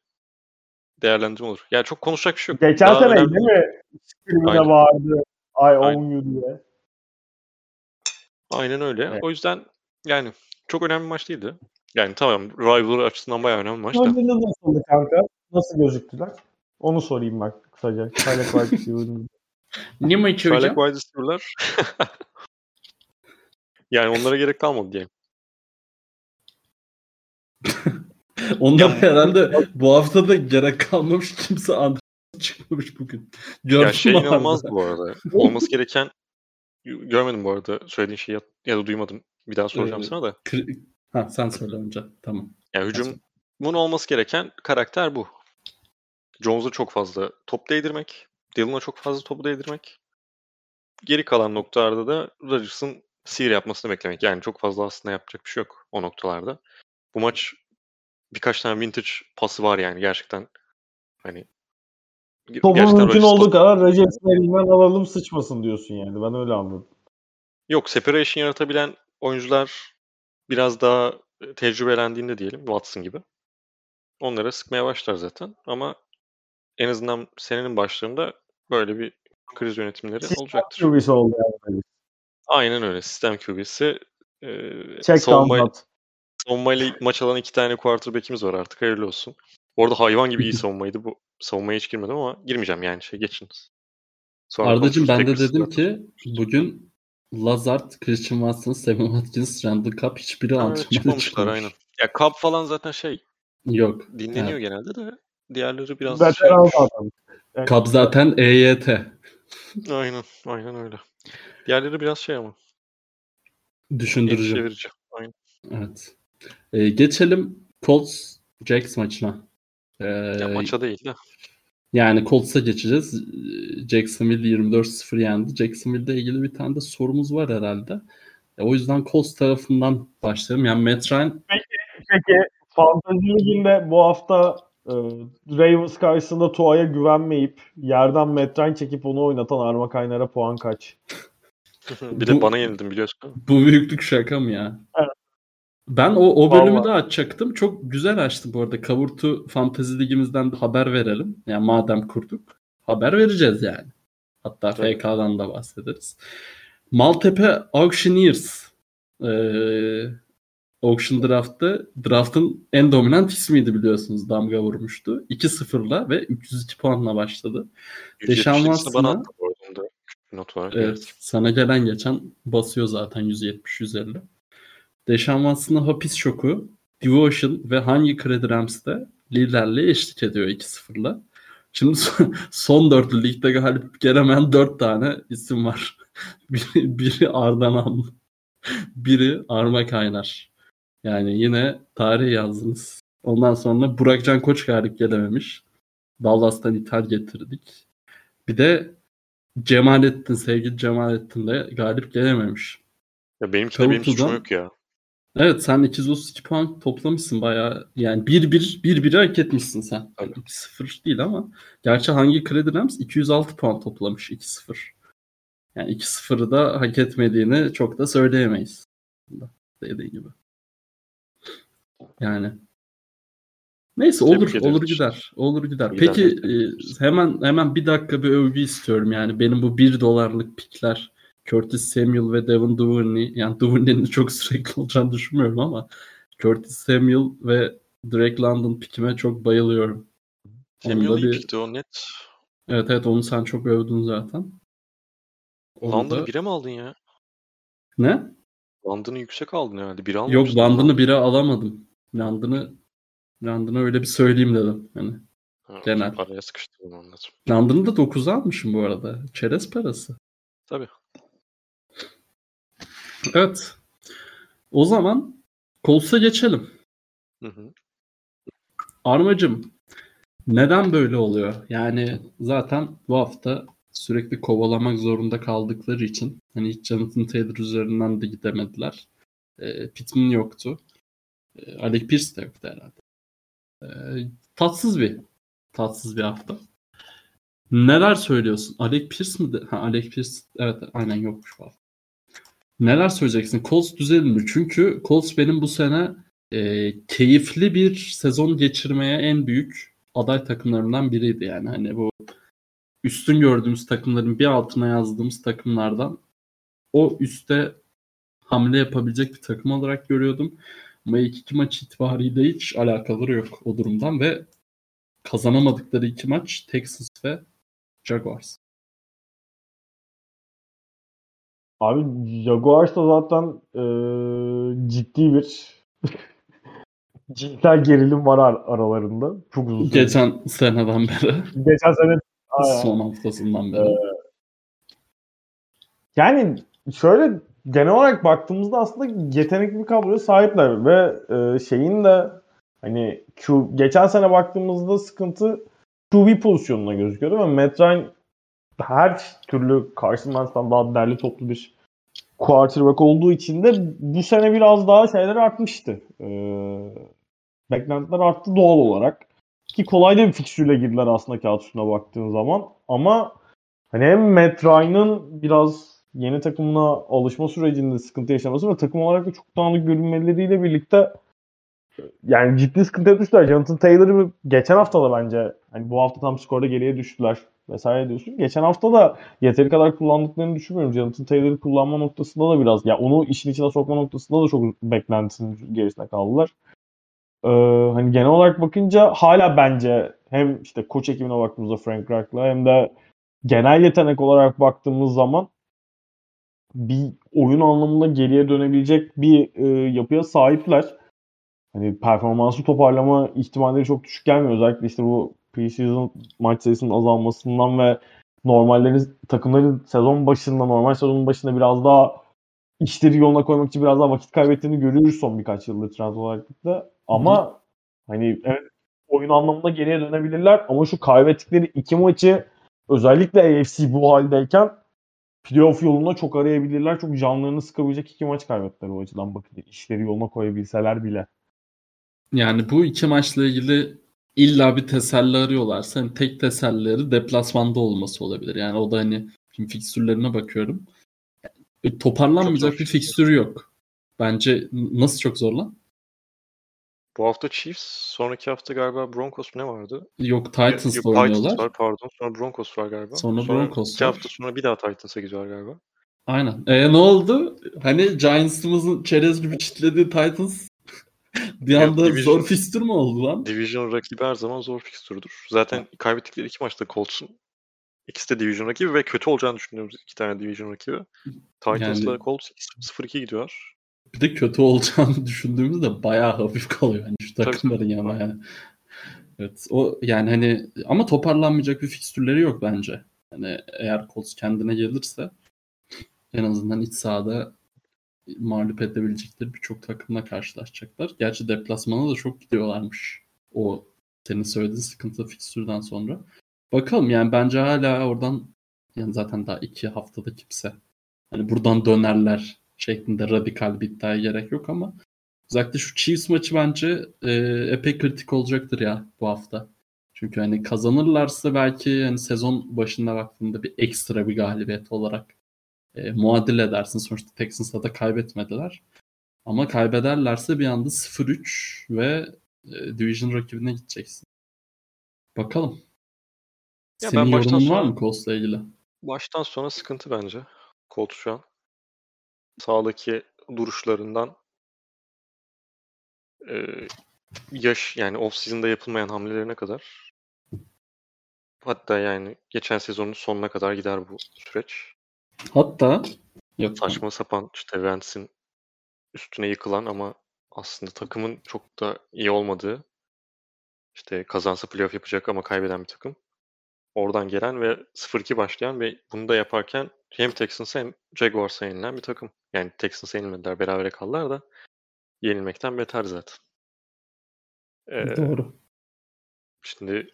değerlendirme olur. Yani çok konuşacak bir şey yok. Geçen Daha sene önemli... değil mi? Filmine vardı. I own you diye. Aynen öyle. Evet. O yüzden yani çok önemli bir maç değildi. Yani tamam rivalry açısından bayağı önemli maç da. nasıldı kanka? Nasıl gözüktüler? Onu sorayım bak kısaca. Çaylak wide receiver'ın. Ne maçı hocam? Çaylak wide receiver'lar. yani onlara gerek kalmadı diyeyim. Onlar herhalde bu hafta da gerek kalmamış kimse Andres çıkmamış bugün. Gördüm ya şey inanılmaz bu arada. Olması gereken görmedim bu arada söylediğin şeyi ya, ya da duymadım. Bir daha soracağım ee, sana da. Ha sen söyle önce. Tamam. Yani hücumun olması gereken karakter bu. Jones'a çok fazla top değdirmek. Dillon'a çok fazla topu değdirmek. Geri kalan noktalarda da Rodgers'ın sihir yapmasını beklemek. Yani çok fazla aslında yapacak bir şey yok o noktalarda. Bu maç birkaç tane vintage pası var yani gerçekten. Hani Topu mümkün olduğu kadar Rodgers'ın elinden alalım sıçmasın diyorsun yani. Ben öyle anladım. Yok separation yaratabilen oyuncular biraz daha tecrübelendiğinde diyelim Watson gibi. Onlara sıkmaya başlar zaten ama en azından senenin başlarında böyle bir kriz yönetimleri Sistem olacaktır. QB'si oldu yani. Aynen öyle. Sistem QB'si. E, Check savunma, savunmayla maç alan iki tane quarterback'imiz var artık. Hayırlı olsun. Bu arada hayvan gibi iyi savunmaydı. Bu savunmaya hiç girmedim ama girmeyeceğim yani şey geçiniz. Sonra Ardacığım ben de dedim ki bugün Lazard, Christian Watson, Sammy Watkins, Randall Cobb hiçbiri antrenmana çıkmamışlar çıkmamış. aynen. Ya Cobb falan zaten şey Yok. dinleniyor Evet. genelde de diğerleri biraz şey. Veteran zaten. Evet. Cobb zaten EYT. Aynen, aynen öyle. Diğerleri biraz şey ama Düşündürücü. Aynen. Evet. Ee, geçelim Colts Jacks maçına. Ee, Ya maça değil de. Yani Colts'a geçeceğiz. Jacksonville 24-0 yendi. Jacksonville'de ilgili bir tane de sorumuz var herhalde. E, o yüzden Colts tarafından başlayalım. Yani Matt Ryan Peki Fantasy Ligi'nde bu hafta e, Ravens karşısında Tua'ya güvenmeyip yerden metren çekip onu oynatan Arma Kaynar'a puan kaç? bir de Bu- bana yenildin biliyorsun. bu büyüklük şaka mı ya? Evet. Ben o, o bölümü Vallahi. de açacaktım. Çok güzel açtı bu arada. Kavurtu Fantasy Ligimizden de haber verelim. Yani madem kurduk. Haber vereceğiz yani. Hatta Tabii. FK'dan da bahsederiz. Maltepe Auctioneers ee, Auction Draft'ta draft'ın en dominant ismiydi biliyorsunuz. Damga vurmuştu. 2-0'la ve 302 puanla başladı. Deşan 177'sini bana Watson'a- not var. Evet. Sana gelen geçen basıyor zaten 170-150. Deşan Watson'a hapis şoku, Devotion ve hangi Kredi Rams'de liderliğe eşlik ediyor 2-0'la. Şimdi son, son dörtlü ligde galip gelemeyen dört tane isim var. biri, biri Ardanan, biri Arma Kaynar. Yani yine tarih yazdınız. Ondan sonra Burakcan Koç galip gelememiş. Dallas'tan ithal getirdik. Bir de Cemalettin, sevgili Cemalettin de galip gelememiş. Ya benim Kavurtu'dan- suçum yok ya. Evet sen 232 puan toplamışsın bayağı. Yani 1-1 1-1'i hak etmişsin sen. Tabii. 2-0 değil ama. Gerçi hangi Kredi Rams 206 puan toplamış 2-0. Yani 2-0'ı da hak etmediğini çok da söyleyemeyiz. Dediğin gibi. Yani. Neyse Tebrik olur ediyoruz olur gider. Olur gider. Peki e, hemen hemen bir dakika bir övgü istiyorum. Yani benim bu 1 dolarlık pikler Curtis Samuel ve Devin Duvernay yani Duvernay'in çok sürekli olacağını düşünmüyorum ama Curtis Samuel ve Drake London pikime çok bayılıyorum. Samuel iyi bir- pikti o net. Evet evet onu sen çok övdün zaten. London'ı da- bire mi aldın ya? Ne? London'ı yüksek aldın herhalde. Biri Yok almamıştın. London'ı bire alamadım. London'ı London'a öyle bir söyleyeyim dedim. Yani Ha, genel. Araya sıkıştırdım anladım. London'ı da 9'a almışım bu arada. Çerez parası. Tabii. Evet. O zaman Colts'a geçelim. Hı hı. Armacım neden böyle oluyor? Yani zaten bu hafta sürekli kovalamak zorunda kaldıkları için hani hiç Jonathan Taylor üzerinden de gidemediler. E, Pittman yoktu. E, Alec Pierce de yoktu herhalde. E, tatsız bir tatsız bir hafta. Neler söylüyorsun? Alec Pierce mi? De? Ha, Alec Pierce evet aynen yokmuş bu hafta. Neler söyleyeceksin? Colts düzelir mi? Çünkü Colts benim bu sene e, keyifli bir sezon geçirmeye en büyük aday takımlarından biriydi yani hani bu üstün gördüğümüz takımların bir altına yazdığımız takımlardan o üste hamle yapabilecek bir takım olarak görüyordum. Ama ilk iki maç itibariyle hiç alakaları yok o durumdan ve kazanamadıkları iki maç Texas ve Jaguars. Abi Jaguars'ta zaten eee, ciddi bir cinsel gerilim var ar- aralarında. Çok uzun süre. Geçen seneden beri, Geçen sene son haftasından beri. Yani şöyle genel olarak baktığımızda aslında yetenekli bir kadroya sahipler ve e, şeyin de hani Q, geçen sene baktığımızda sıkıntı QB pozisyonuna gözüküyordu ve Matt Ryan her türlü Wentz'ten daha derli toplu bir quarterback olduğu için de bu sene biraz daha şeyler artmıştı. E, beklentiler arttı doğal olarak. Ki kolay da bir fikstürle girdiler aslında kağıt üstüne baktığın zaman. Ama Hani hem Matt Ryan'ın biraz yeni takımına alışma sürecinde sıkıntı yaşaması ve takım olarak da çok dağınık görünmeleriyle birlikte yani ciddi sıkıntıya düştüler. Jonathan Taylor'ı geçen hafta da bence hani bu hafta tam skorda geriye düştüler. Vesaire diyorsun. Geçen hafta da yeteri kadar kullandıklarını düşünmüyorum. Jonathan Taylor'ı kullanma noktasında da biraz ya onu işin içine sokma noktasında da çok beklentisinin gerisine kaldılar. Ee, hani genel olarak bakınca hala bence hem işte koç ekibine baktığımızda Frank Reich'la hem de genel yetenek olarak baktığımız zaman bir oyun anlamında geriye dönebilecek bir e, yapıya sahipler. Hani performansı toparlama ihtimalleri çok düşük gelmiyor. Özellikle işte bu preseason maç sayısının azalmasından ve normallerin takımların sezon başında normal sezonun başında biraz daha işleri yoluna koymak için biraz daha vakit kaybettiğini görüyoruz son birkaç yıldır Trabzonspor'da. Ama Hı. hani evet oyun anlamında geriye dönebilirler ama şu kaybettikleri iki maçı özellikle AFC bu haldeyken playoff yolunda çok arayabilirler. Çok canlarını sıkabilecek iki maç kaybettiler o açıdan bakın. işleri yoluna koyabilseler bile. Yani bu iki maçla ilgili illa bir teselli arıyorlarsa hani tek tesellileri deplasmanda olması olabilir. Yani o da hani film fikstürlerine bakıyorum. E, toparlanmayacak bir fikstürü yok. Bence nasıl çok zor lan? Bu hafta Chiefs, sonraki hafta galiba Broncos ne vardı? Yok Titans'la oynuyorlar. Titans var pardon. Sonra Broncos var galiba. Sonra, sonra Broncos iki var. hafta sonra bir daha Titans'a gidiyor galiba. Aynen. E ne oldu? Hani Giants'ımızın çerez gibi çitlediği Titans bir anda Division, zor fikstür mü oldu lan? Division rakibi her zaman zor fikstürdür. Zaten kaybettikleri iki maçta Colts'un ikisi de Division rakibi ve kötü olacağını düşündüğümüz iki tane Division rakibi. Titans'la yani, Colts 0-2 gidiyor. Bir de kötü olacağını düşündüğümüzde bayağı hafif kalıyor yani şu takımların yana yani. Evet o yani hani ama toparlanmayacak bir fikstürleri yok bence. Hani eğer Colts kendine gelirse en azından iç sahada mağlup edebilecekleri birçok takımla karşılaşacaklar. Gerçi deplasmana da çok gidiyorlarmış. O senin söylediğin sıkıntı fikstürden sonra. Bakalım yani bence hala oradan yani zaten daha iki haftada kimse hani buradan dönerler şeklinde radikal bir iddiaya gerek yok ama özellikle şu Chiefs maçı bence e, epey kritik olacaktır ya bu hafta. Çünkü hani kazanırlarsa belki hani sezon başında baktığında bir ekstra bir galibiyet olarak e, muadil edersin. Sonuçta Texans'a da kaybetmediler. Ama kaybederlerse bir anda 0-3 ve e, division rakibine gideceksin. Bakalım. Ya Senin ben yorumun sonra, var mı Colts'la ilgili? Baştan sona sıkıntı bence. Colts şu an. Sağdaki duruşlarından e, yaş yani off season'da yapılmayan hamlelerine kadar hatta yani geçen sezonun sonuna kadar gider bu süreç. Hatta yok. Saçma sapan işte Vance'in üstüne yıkılan ama aslında takımın çok da iyi olmadığı işte kazansa playoff yapacak ama kaybeden bir takım. Oradan gelen ve 0-2 başlayan ve bunu da yaparken hem Texans'a hem Jaguars'a yenilen bir takım. Yani Texans'a yenilmediler, berabere kaldılar da yenilmekten beter zaten. Ee, Doğru. Şimdi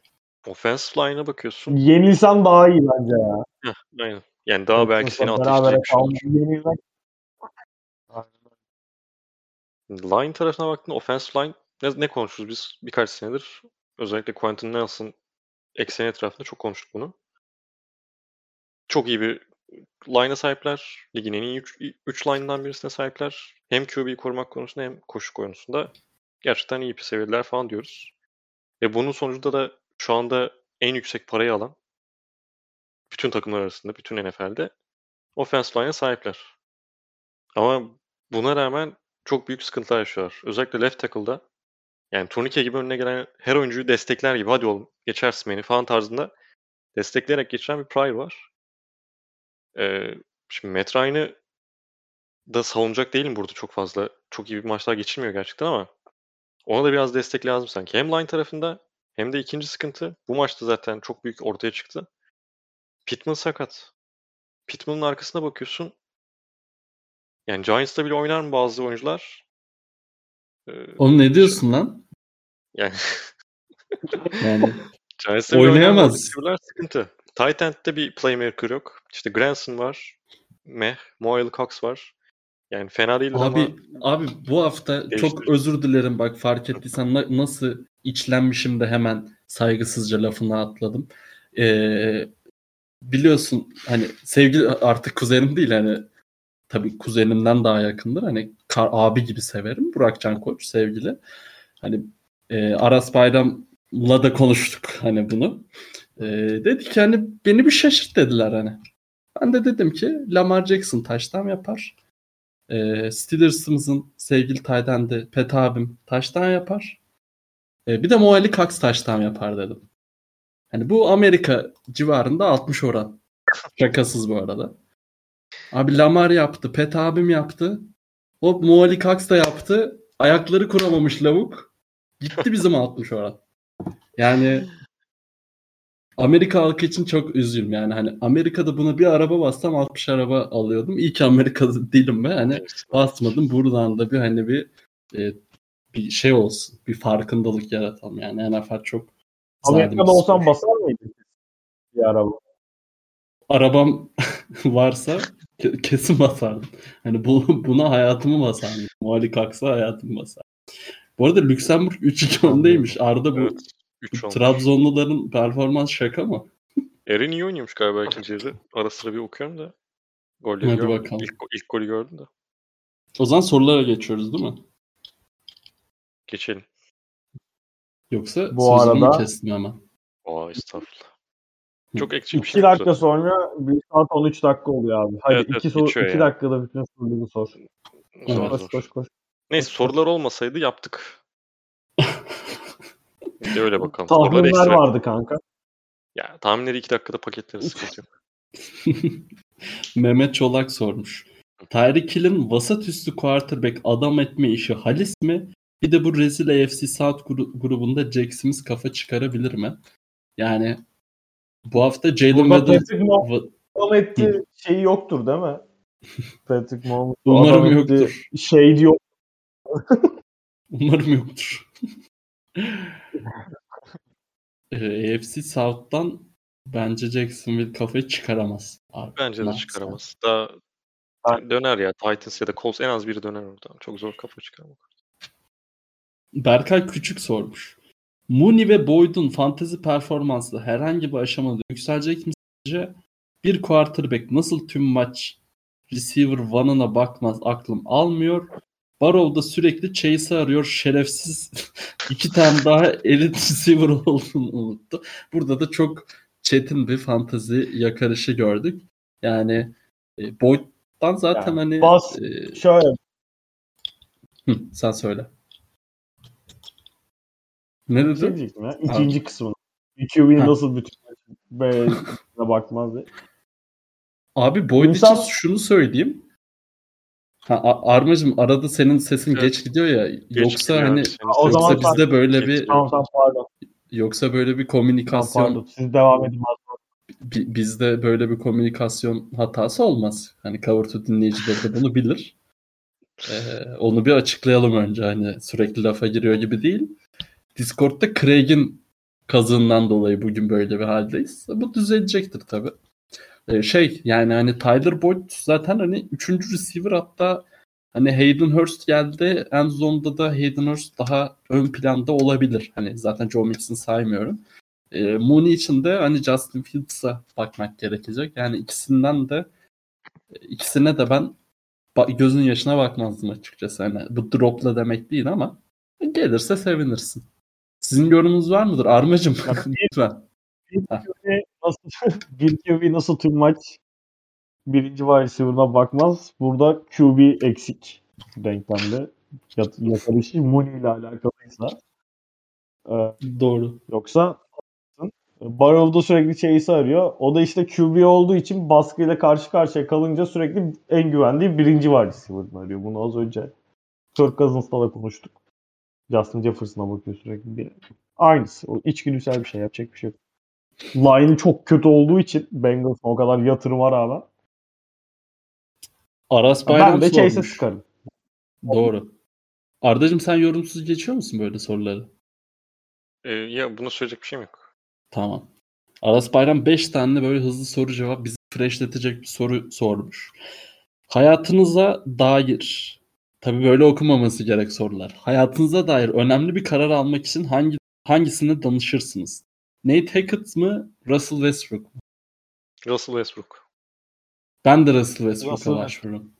offensive line'a bakıyorsun. Yenilsen daha iyi bence ya. Heh, aynen. Yani daha belki seni ateşleyecek Line tarafına baktığında offensive line ne, ne konuşuruz biz birkaç senedir. Özellikle Quentin Nelson ekseni etrafında çok konuştuk bunu. Çok iyi bir line'a sahipler. Ligin en iyi 3 line'dan birisine sahipler. Hem QB'yi korumak konusunda hem koşu konusunda gerçekten iyi bir seviyeler falan diyoruz. Ve bunun sonucunda da şu anda en yüksek parayı alan bütün takımlar arasında, bütün NFL'de offensive line'a sahipler. Ama buna rağmen çok büyük sıkıntılar yaşıyorlar. Özellikle left tackle'da yani turnike gibi önüne gelen her oyuncuyu destekler gibi hadi oğlum geçersin beni falan tarzında destekleyerek geçiren bir Pryor var. Ee, şimdi Matt Ryan'ı da savunacak değilim burada çok fazla. Çok iyi bir maçlar geçirmiyor gerçekten ama ona da biraz destek lazım sanki. Hem line tarafında hem de ikinci sıkıntı. Bu maçta zaten çok büyük ortaya çıktı. Pittman sakat. Pittman'ın arkasına bakıyorsun. Yani Giants'ta bile oynar mı bazı oyuncular? Ee, Oğlum ne diyorsun lan? Yani yani Giants'ta oynayamaz. sıkıntı. Tight end'de bir playmaker yok. İşte Granson var. Meh. Moyle Cox var. Yani fena değil abi, ama... Abi bu hafta değiştir. çok özür dilerim bak fark ettiysen na- nasıl içlenmişim de hemen saygısızca lafına atladım. Ee, biliyorsun hani sevgili artık kuzenim değil hani tabii kuzenimden daha yakındır. Hani kar, abi gibi severim. Burakcan Koç sevgili. Hani e, Aras Bayram'la da konuştuk hani bunu. Ee, dedi ki hani beni bir şaşırt dediler hani. Ben de dedim ki Lamar Jackson taştan yapar. Ee, Steelers'ımızın sevgili Tayden'de Pet abim taştan yapar. Ee, bir de Moali Cox taştan yapar dedim. Hani bu Amerika civarında 60 oran. Şakasız bu arada. Abi Lamar yaptı. Pet abim yaptı. Hop Moali Cox da yaptı. Ayakları kuramamış lavuk. Gitti bizim 60 oran. Yani Amerika halkı için çok üzüldüm. Yani hani Amerika'da buna bir araba bassam 60 araba alıyordum. İyi ki Amerika'da değilim ve hani basmadım. Buradan da bir hani bir e, bir şey olsun. Bir farkındalık yaratalım. Yani NFL çok Amerika'da olsam basar mıydın bir araba? arabam varsa ke- kesin basardım. Hani bu, buna hayatımı basardım. Mali kalksa hayatımı basardım. Bu arada Lüksemburg 3-2 öndeymiş. Arda bu Evet. 3 olmuş. Trabzonluların performans şaka mı? Eren iyi oynuyormuş galiba ikinci yarıda. Ara sıra bir okuyorum da. Golleri Hadi görmedim. bakalım. İlk, ilk golü gördüm de. O zaman sorulara geçiyoruz değil mi? Geçelim. Yoksa Bu sözümü mü arada- kestim hemen? Aa estağfurullah. Çok ekşi bir şey. 2 dakika sonra 1 saat 13 dakika oluyor abi. Hadi Evet, 2 evet, soru geçiyor 2 ya. dakikada bütün soruları sor. Zor, Koş zor. koş koş. Neyse sorular olmasaydı yaptık. Bir de öyle bakalım. Sorular Tahminler ekstra. vardı kanka. Ya tahminleri 2 dakikada paketleriz sıkıntı yok. Mehmet Çolak sormuş. Tyreek Hill'in vasat üstü quarterback adam etme işi halis mi? Bir de bu rezil AFC South gru- grubunda Jack Smith kafa çıkarabilir mi? Yani bu hafta Jalen Waddle Patrick Mahomes va- adam etti şeyi yoktur değil mi? Patrick Mahomes Umarım yoktur. Şey yok. Umarım yoktur. Ee, AFC South'tan bence Jacksonville kafayı çıkaramaz. Abi, Bence de çıkaramaz. Daha döner ya. Titans ya da Colts en az biri döner oradan. Çok zor kafa çıkarmak. Berkay Küçük sormuş. Mooney ve Boyd'un fantezi performansı herhangi bir aşamada yükselecek mi sizce? Bir quarterback nasıl tüm maç receiver one'ına bakmaz aklım almıyor. Barrow da sürekli Chase'i arıyor. Şerefsiz iki tane daha elit receiver olduğunu unuttu. Burada da çok çetin bir fantezi yakarışı gördük. Yani e, Boyd'dan zaten Yani hani bas- e, Şöyle hı, sen söyle. Ne şey dedi? diyecektim ya. İkinci kısmını. QB Ha. nasıl bütün be bakmaz diye. Abi Boyd İnsan- için şunu söyleyeyim. Ha, A- Armacığım arada senin sesin Evet. geç gidiyor ya. Geç yoksa gidiyor hani senin o zaman yoksa bizde böyle bir Tamam tamam pardon. yoksa böyle bir Tamam, komünikasyon pardon. Siz devam edin. bi- bizde böyle bir komünikasyon hatası olmaz. Hani Cover to dinleyicileri de bunu bilir. Ee, onu bir açıklayalım önce. Hani sürekli lafa giriyor gibi değil. Discord'da Craig'in kazığından dolayı bugün böyle bir haldeyiz. Bu düzelecektir tabii. Ee, şey yani hani Tyler Boyd zaten hani üçüncü receiver hatta hani Hayden Hurst geldi. En zone'da da Hayden Hurst daha ön planda olabilir. Hani zaten Joe Mixon saymıyorum. Ee, Mooney için de hani Justin Fields'a bakmak gerekecek. Yani ikisinden de ikisine de ben gözün yaşına bakmazdım açıkçası. Hani bu dropla demek değil ama gelirse sevinirsin. Sizin yorumunuz var mıdır? Armacım lütfen. Nasıl bir QB nasıl tüm maç birinci wide receiver'ına bakmaz. Burada QB eksik denklemde. Yat, yakarışı Mooney ile alakalıysa. Ee, Doğru. Yoksa Barrow'da sürekli Chase'i arıyor. O da işte QB olduğu için baskıyla karşı karşıya kalınca sürekli en güvendiği birinci wide receiver'ını arıyor. Bunu az önce Kirk Cousins'la da konuştuk. Justin Jefferson'a bakıyor sürekli. Bir. Aynısı. O içgüdüsel bir şey. Yapacak bir şey yok. Line'ı çok kötü olduğu için Bengals'ın o kadar yatırıma rağmen Aras Bayram ben de Chase'e sıkarım. Doğru. Ardacığım sen yorumsuz geçiyor musun böyle soruları? Ee, ya buna söyleyecek bir şeyim yok. Tamam. Aras Bayram 5 tane böyle hızlı soru cevap bizi freshletecek bir soru sormuş. Hayatınıza dair tabii böyle okumaması gerek sorular. Hayatınıza dair önemli bir karar almak için hangi hangisine danışırsınız? Nate Hackett mı, Russell Westbrook mu? Russell Westbrook. Ben de Russell Westbrook'a Russell başvururum.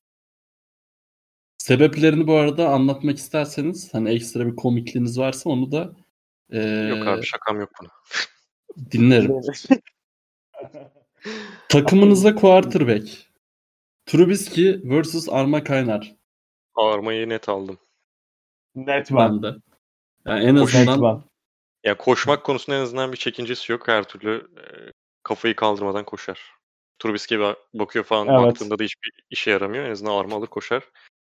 Sebeplerini bu arada anlatmak isterseniz hani ekstra bir komikliğiniz varsa onu da eee, Yok abi şakam yok buna. Dinlerim. Takımınızda quarterback. Trubisky vs. Arma Kaynar. Armayı net aldım. Net ben. Ben de. Yani en azından. Ya koşmak konusunda en azından bir çekincesi yok. Her türlü e, kafayı kaldırmadan koşar. Trubisky ba- bakıyor falan Evet. baktığında da hiçbir işe yaramıyor. En azından arma alır koşar.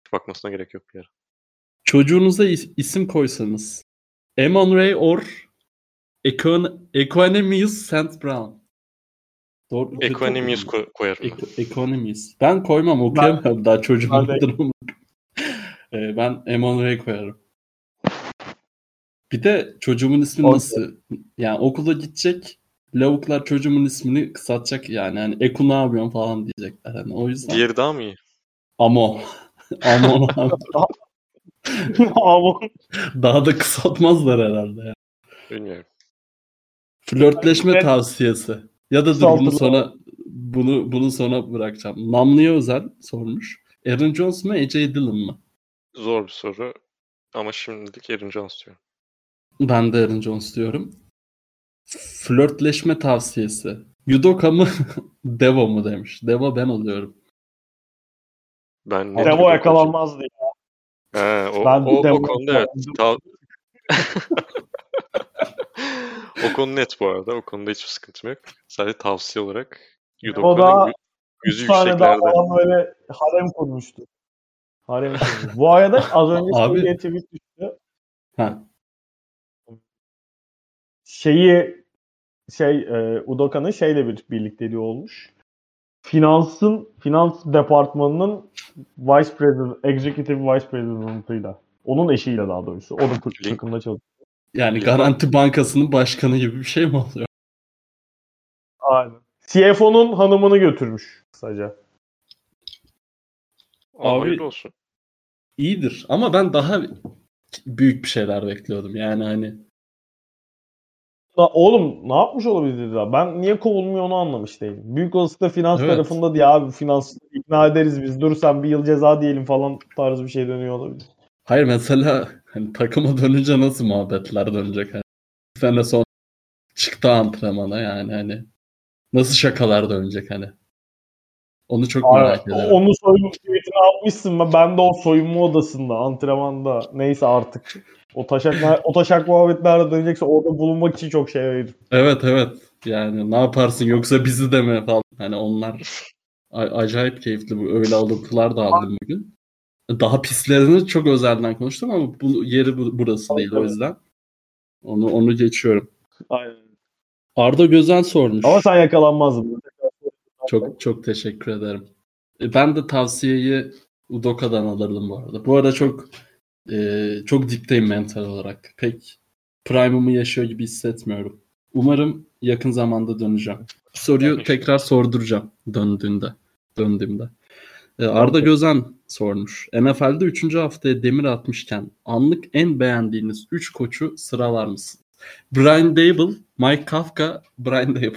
Hiç bakmasına gerek yok bir yere. çocuğunuza is- isim koysanız. Emon Ray or Econ Equanimous St. Brown. Doğru. Equanimous ko- koyarım. ben. Eko- Economist. Ben koymam daha çocuğum Ben de- adını. Ee, ben Emon Ray koyarım. Bir de çocuğumun ismi Okey. nasıl? Yani okula gidecek. Lavuklar çocuğumun ismini kısaltacak yani. Hani Eku ne yapıyorsun falan diyecekler. Hani o yüzden. Diğeri daha mı iyi? Amo. Amo. Ama Daha da kısaltmazlar herhalde. ya. Bilmiyorum. Flörtleşme Evet. tavsiyesi. Ya da dur bunu sonra bunu bunu sonra bırakacağım. Namlıya özel sormuş. Aaron Jones mu AJ Dillon mı? Zor bir soru. Ama şimdilik Aaron Jones diyorum. Ben de Aaron Jones diyorum. Flörtleşme tavsiyesi. Yudoka mı? Devo mu demiş. Devo ben oluyorum. Ben net Devo yakalanmaz diye. He, o, Ben o, Devo o konuda evet. Ta- o konu net bu arada. O konuda hiçbir sıkıntım yok. Sadece tavsiye olarak Yudoka'nın da yüzü yükseklerde. falan böyle harem kurmuştu. Harem. Bu arada az önce Abi. şey tweet düştü. Ha. Şeyi şey e, Udoka'nın şeyle bir birlikteliği olmuş. Finansın finans departmanının vice president, executive vice president'ıyla. Onun eşiyle daha doğrusu. O da takımda çalışıyor. Yani Garanti Bankası'nın başkanı gibi bir şey mi oluyor? Aynen. CFO'nun hanımını götürmüş kısaca. Abi, Abi- hayırlı olsun. İyidir ama ben daha büyük bir şeyler bekliyordum. Yani hani La oğlum ne yapmış olabilir ya? Ben niye kovulmuyor onu anlamış değilim. Büyük olasılıkla finans Evet. tarafında diye abi finans ikna ederiz biz. Dur sen bir yıl ceza diyelim falan tarzı bir şey dönüyor olabilir. hayır mesela hani takıma dönünce nasıl muhabbetler dönecek? Hani bir sene sonra çıktı antrenmana yani hani nasıl şakalar dönecek hani. Onu çok merak Abi, ederim. Onu soyunma tweetini atmışsın mı? Ben de o soyunma odasında, antrenmanda neyse artık. O taşak, o taşak muhabbetler dönecekse orada bulunmak için çok şey ayırır. Evet evet. Yani ne yaparsın yoksa bizi de mi falan. Hani onlar acayip keyifli. Bu öyle alıntılar da aldım bugün. Daha pislerini çok özelden konuştum ama bu yeri bu- burası değil o yüzden. Onu onu geçiyorum. Aynen. Arda Gözen sormuş. Ama sen yakalanmazdın. Çok çok teşekkür ederim. E, Ben de tavsiyeyi Udoka'dan alırdım bu arada. Bu arada çok e, çok dipteyim mental olarak. Pek prime'ımı yaşıyor gibi hissetmiyorum. Umarım yakın zamanda döneceğim. Soruyu İnşallah. tekrar sorduracağım döndüğünde. Döndüğümde. E, Arda Gözen sormuş. NFL'de 3. haftaya demir atmışken anlık en beğendiğiniz 3 koçu sıralar mısın? Brian Dable, Mike Kafka, Brian Dable.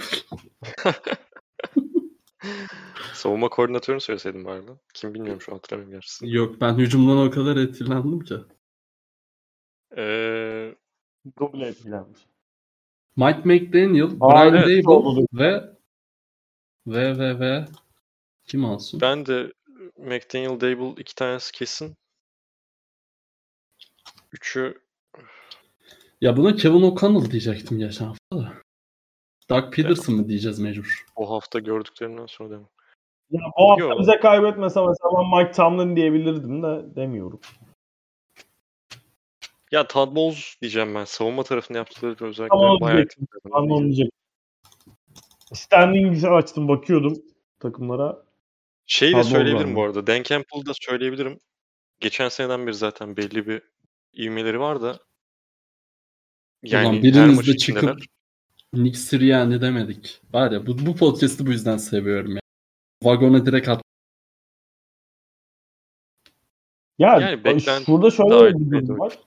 Savunma koordinatörünü söyleseydin bari lan. Kim bilmiyorum şu an hatırlamıyorum gerçi. Yok ben hücumdan o kadar etkilendim ki. Ee, Duble etkilenmiş. Mike McDaniel, Aa, Brian evet, Dable ve ve ve ve kim olsun? ben de McDaniel Dable iki tanesi kesin. Üçü Ya buna Kevin O'Connell diyecektim geçen hafta da. Doug Peterson mı diyeceğiz mecbur? bu hafta gördüklerimden sonra demem. Ya bu hafta Yok. bize kaybetmese mesela ben Mike Tomlin diyebilirdim de demiyorum. Ya Todd Bowles diyeceğim ben. Savunma tarafında yaptıkları özellikle Tamam, bayağı onu diyecektim. Standing'i açtım bakıyordum takımlara. Şeyi de söyleyebilirim var bu arada. Dan Campbell'ı da söyleyebilirim. Geçen seneden beri zaten belli bir ivmeleri var da yani Ulan biriniz de çıkıp Nick Sirianni demedik. Var ya bu, bu podcast'ı bu yüzden seviyorum ya. Vagona direkt at. Ya Yani şurada şöyle bir durum var.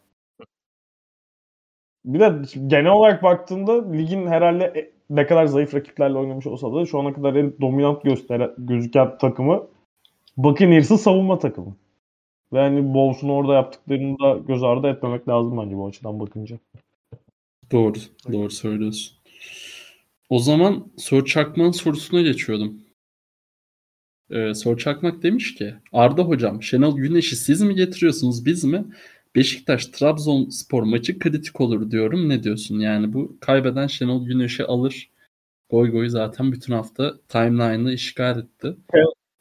Bir de genel olarak baktığında ligin herhalde e- ne kadar zayıf rakiplerle oynamış olsa da şu ana kadar en dominant gösteren gözüken takımı Buccaneers'ın savunma takımı. Ve hani Bowles'un orada yaptıklarını da göz ardı etmemek lazım bence bu açıdan bakınca. Doğru. Doğru söylüyorsun. O zaman Sör Çakmak'ın sorusuna geçiyordum. Ee, Sör Çakmak demiş ki Arda hocam Şenol Güneş'i siz mi getiriyorsunuz biz mi? Beşiktaş Trabzonspor maçı kritik olur diyorum. Ne diyorsun? Yani bu kaybeden Şenol Güneş'i alır. Goy goy zaten bütün hafta timeline'ı işgal etti.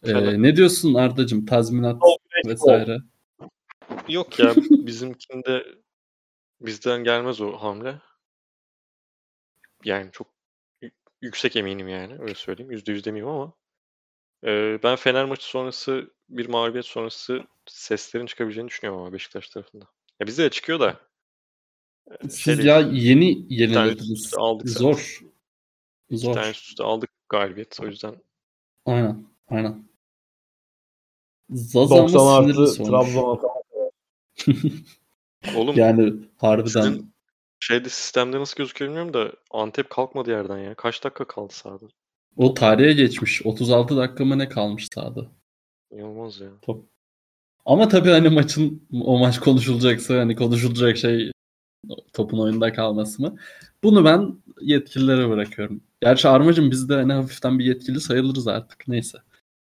Evet. Ee, ne diyorsun Arda'cığım? Tazminat Güneş vesaire. Yok ya bizimkinde bizden gelmez o hamle. Yani çok yüksek eminim yani öyle söyleyeyim. Yüzde yüz demeyeyim ama. Ee, ben Fener maçı sonrası bir mağlubiyet sonrası seslerin çıkabileceğini düşünüyorum ama Beşiktaş tarafında. Ya bizde de çıkıyor da. e, Siz şey ya yeni tane üste aldık zaten. Zor. iki Zor. tane üst üste aldık galibiyet o yüzden. Aynen. Aynen. Zaza mı 90 sinirli artı. Trabzon. Oğlum Yani harbiden sizin şeyde sistemde nasıl gözüküyor bilmiyorum da Antep kalkmadı yerden ya. Kaç dakika kaldı sahada? o tarihe geçmiş. 36 dakika mı ne kalmış sahada. İnanılmaz ya. Ama tabii hani maçın o maç konuşulacaksa hani konuşulacak şey topun oyunda kalması mı? Bunu ben yetkililere bırakıyorum. Gerçi Armacığım biz de hani hafiften bir yetkili sayılırız artık. Neyse.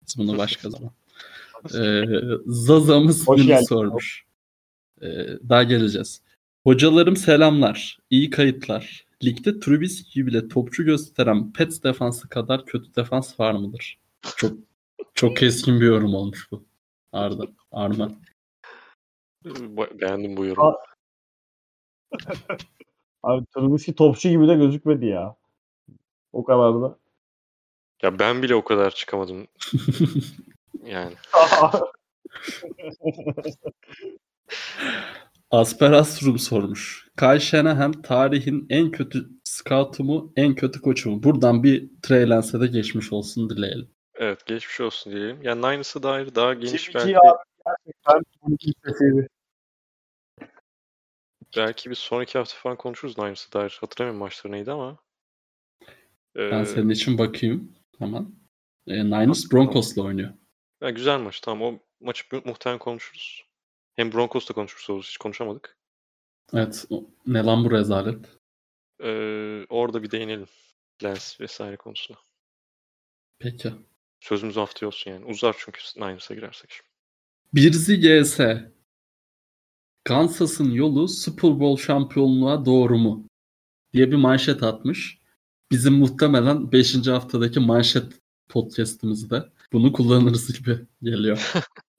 Biz bunu başka zaman. Ee, Zaza mı sormuş. Ee, daha geleceğiz. Hocalarım selamlar. İyi kayıtlar. Ligde Trubisky bile topçu gösteren Pets defansı kadar kötü defans var mıdır? Çok çok keskin bir yorum olmuş bu. Arda, Arma. Beğendim bu yorumu. Abi Trubisky topçu gibi de gözükmedi ya. O kadar da. Ya ben bile o kadar çıkamadım. Yani. Asper Astrum sormuş. Kyle Shanahan tarihin en kötü scout'u mu, en kötü koçu mu? Buradan bir Trey Lance'e de geçmiş olsun dileyelim. Evet geçmiş olsun diyelim. Yani Niners'a dair daha geniş Şimdiki belki, gerçekten belki bir sonraki hafta falan konuşuruz Niners'a dair. Hatırlamıyorum maçları neydi ama. Ben Ee, senin için bakayım hemen. E, Niners Broncos'la oynuyor. ya güzel maç. Tamam o maçı mu- muhtemelen konuşuruz. Hem Broncos'ta konuşmuş oluruz. Hiç konuşamadık. Evet. Ne lan bu rezalet? Ee, orada bir değinelim. Lens vesaire konusuna. Peki. Sözümüz haftaya olsun yani. Uzar çünkü Niners'a girersek. Birzi GS. Kansas'ın yolu Super Bowl şampiyonluğa doğru mu? diye bir manşet atmış. Bizim muhtemelen 5. haftadaki manşet podcast'imizde bunu kullanırız gibi geliyor.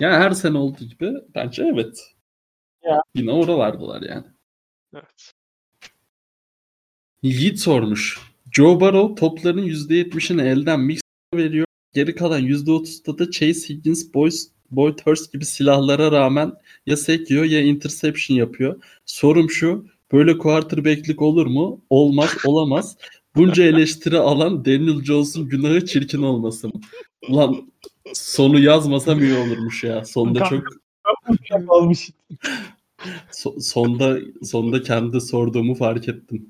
yani her sene olduğu gibi bence evet. Ya. Yine oralardalar yani. Evet. Yiğit sormuş. Joe Burrow topların %70'ini elden mix'e veriyor. Geri kalan %30'da da Chase Higgins, Boyd, Boyd Hurst gibi silahlara rağmen ya sekiyor ya interception yapıyor. Sorum şu. Böyle quarterback'lik olur mu? Olmaz, olamaz. Bunca eleştiri alan Daniel Jones'un günahı çirkin olması mı? Ulan sonu yazmasam iyi olurmuş ya. Sonda çok Almış. so- sonda sonda kendi sorduğumu fark ettim.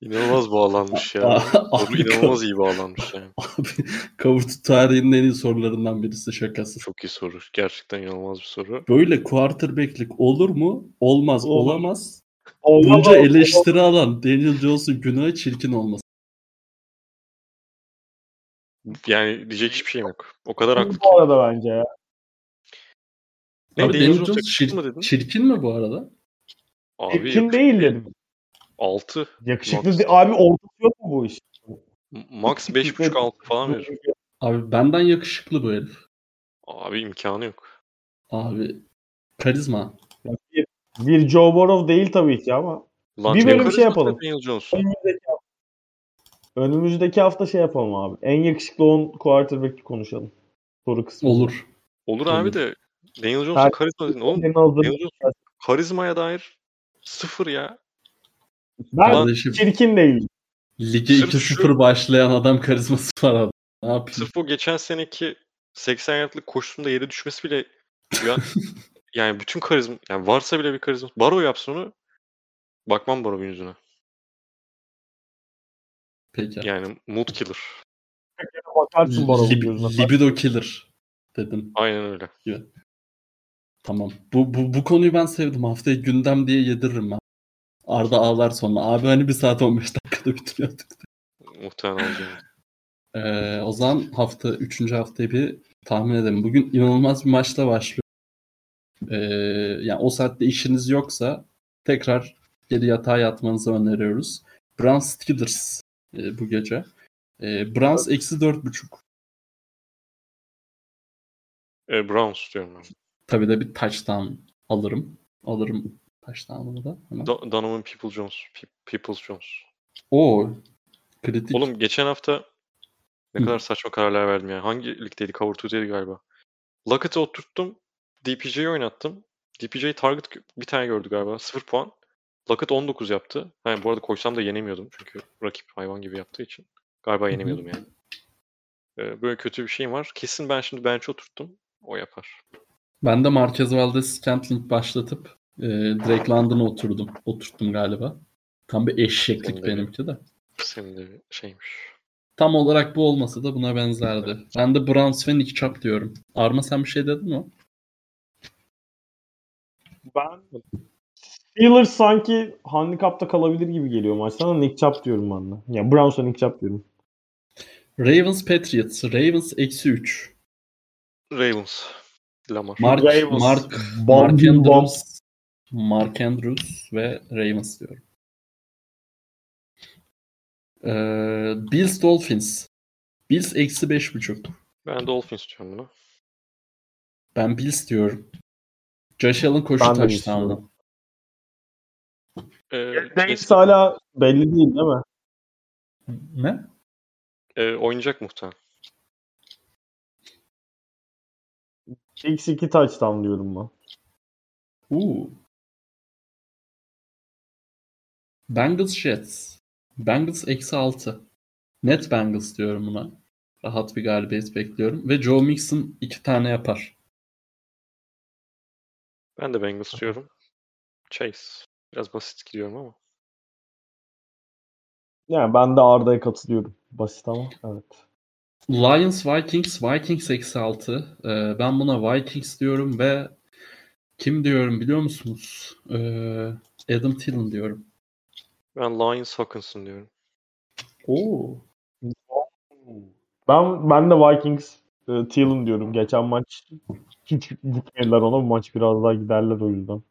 İnanılmaz bağlanmış ya. Soru abi, inanılmaz iyi bağlanmış yani. Abi Kavutu tarihinin en iyi sorularından birisi şakası. Çok iyi soru. Gerçekten inanılmaz bir soru. Böyle quarterback'lik olur mu? Olmaz, Olur. olamaz. Bunca eleştiri alan Daniel Jones'un günahı çirkin olması. Yani diyecek hiçbir şeyim yok. O kadar haklı ki. Bu arada bence ya. Ne, Abi Daniel Jones çir- mı dedin? çirkin mi bu arada? Abi Kim değil dedim. 6. Yakışıklı Max. değil. Abi ortası yok mu bu iş? Max 5.5-6 falan verir. Abi benden yakışıklı bu herif. Abi imkanı yok. Abi karizma. Bir, bir Joe Burrow değil tabii ki ama Lan Bir bölüm şey yapalım. Daniel Jones. Önümüzdeki hafta şey yapalım abi. En yakışıklı 10 quarterback'i konuşalım. Soru kısmı. Olur. Olur abi de Daniel Jones'un karizma dedin. Oğlum Daniel Jones karizmaya dair sıfır ya. Ben Kardeşim çirkin değil. lige Sırf 2-0 başlayan adam karizması var abi. Ne yapayım? Sırf o geçen seneki 80 yardlık koşusunda yere düşmesi bile ya, yani bütün karizma yani varsa bile bir karizma. Baro yapsın onu. Bakmam Baro'nun yüzüne. Peki. Yani mood killer. Bakarsın Lib- libido killer dedin. Aynen öyle. Tamam. Bu, bu, bu konuyu ben sevdim. Haftaya gündem diye yediririm ben. Arda ağlar sonra. Abi hani bir saat 15 dakikada bitiriyorduk. Muhtemelen olacak. Ee, o zaman hafta 3. haftayı bir tahmin edelim. Bugün inanılmaz bir maçla başlıyor. Ee, yani o saatte işiniz yoksa tekrar geri yatağa yatmanızı öneriyoruz. Browns Steelers e, bu gece. E, Browns eksi 4.5. E, Browns diyorum ben. Tabii de bir touchdown alırım. Alırım touchdown'ımı da. Hemen. Do- Donovan People Jones. Pe- Peoples Jones. Oo. Kritik. Oğlum geçen hafta ne Hı. kadar saçma kararlar verdim ya. Hangi ligdeydi? Cover 2'deydi galiba. Lockett'ı oturttum. DPJ'yi oynattım. DPJ target bir tane gördü galiba. 0 puan. Lockett 19 yaptı. Yani bu arada koysam da yenemiyordum. Çünkü rakip hayvan gibi yaptığı için. Galiba yenemiyordum yani. Ee, böyle kötü bir şeyim var. Kesin ben şimdi bench'e oturttum. O yapar. Ben de Marquez Valdez Scantling başlatıp e, Drake London'a oturdum. Oturttum galiba. Tam bir eşeklik de. benimki de. Senin de bir şeymiş. Tam olarak bu olmasa da buna benzerdi. Ben de Browns ve Nick Chubb diyorum. Arma sen bir şey dedin mi? Ben Steelers sanki handikapta kalabilir gibi geliyor maçtan Nick Chubb diyorum ben de. Yani Browns'a Nick Chubb diyorum. Ravens Patriots. Ravens eksi 3. Ravens. Lamar. Mark, Ravens. Mark, Mark. Andrews, Mark Andrews ve Ravens diyorum. Ee, Bills Dolphins. Bills eksi 5.5. Ben Dolphins diyorum buna. Ben Bills diyorum. Josh Allen koşu Ben de Bills taştanı. diyorum. Ee, Davis hala belli değil değil mi? Ne? Ee, oynayacak muhtemelen. X2 touchdown diyorum ben. Uu. Bengals Jets. Bengals eksi 6. Net Bengals diyorum buna. Rahat bir galibiyet bekliyorum. Ve Joe Mixon iki tane yapar. Ben de Bengals diyorum. Chase. Biraz basit gidiyorum ama. Yani ben de Arda'ya katılıyorum. Basit ama evet. Lions Vikings. Vikings eksi 6. Ee, ben buna Vikings diyorum ve kim diyorum biliyor musunuz? Ee, Adam Thielen diyorum. Ben Lions Hawkinson diyorum. Oo. Ben ben de Vikings e, Thielen diyorum. Geçen maç hiç gitmediler ona. Bu maç biraz daha giderler o yüzden.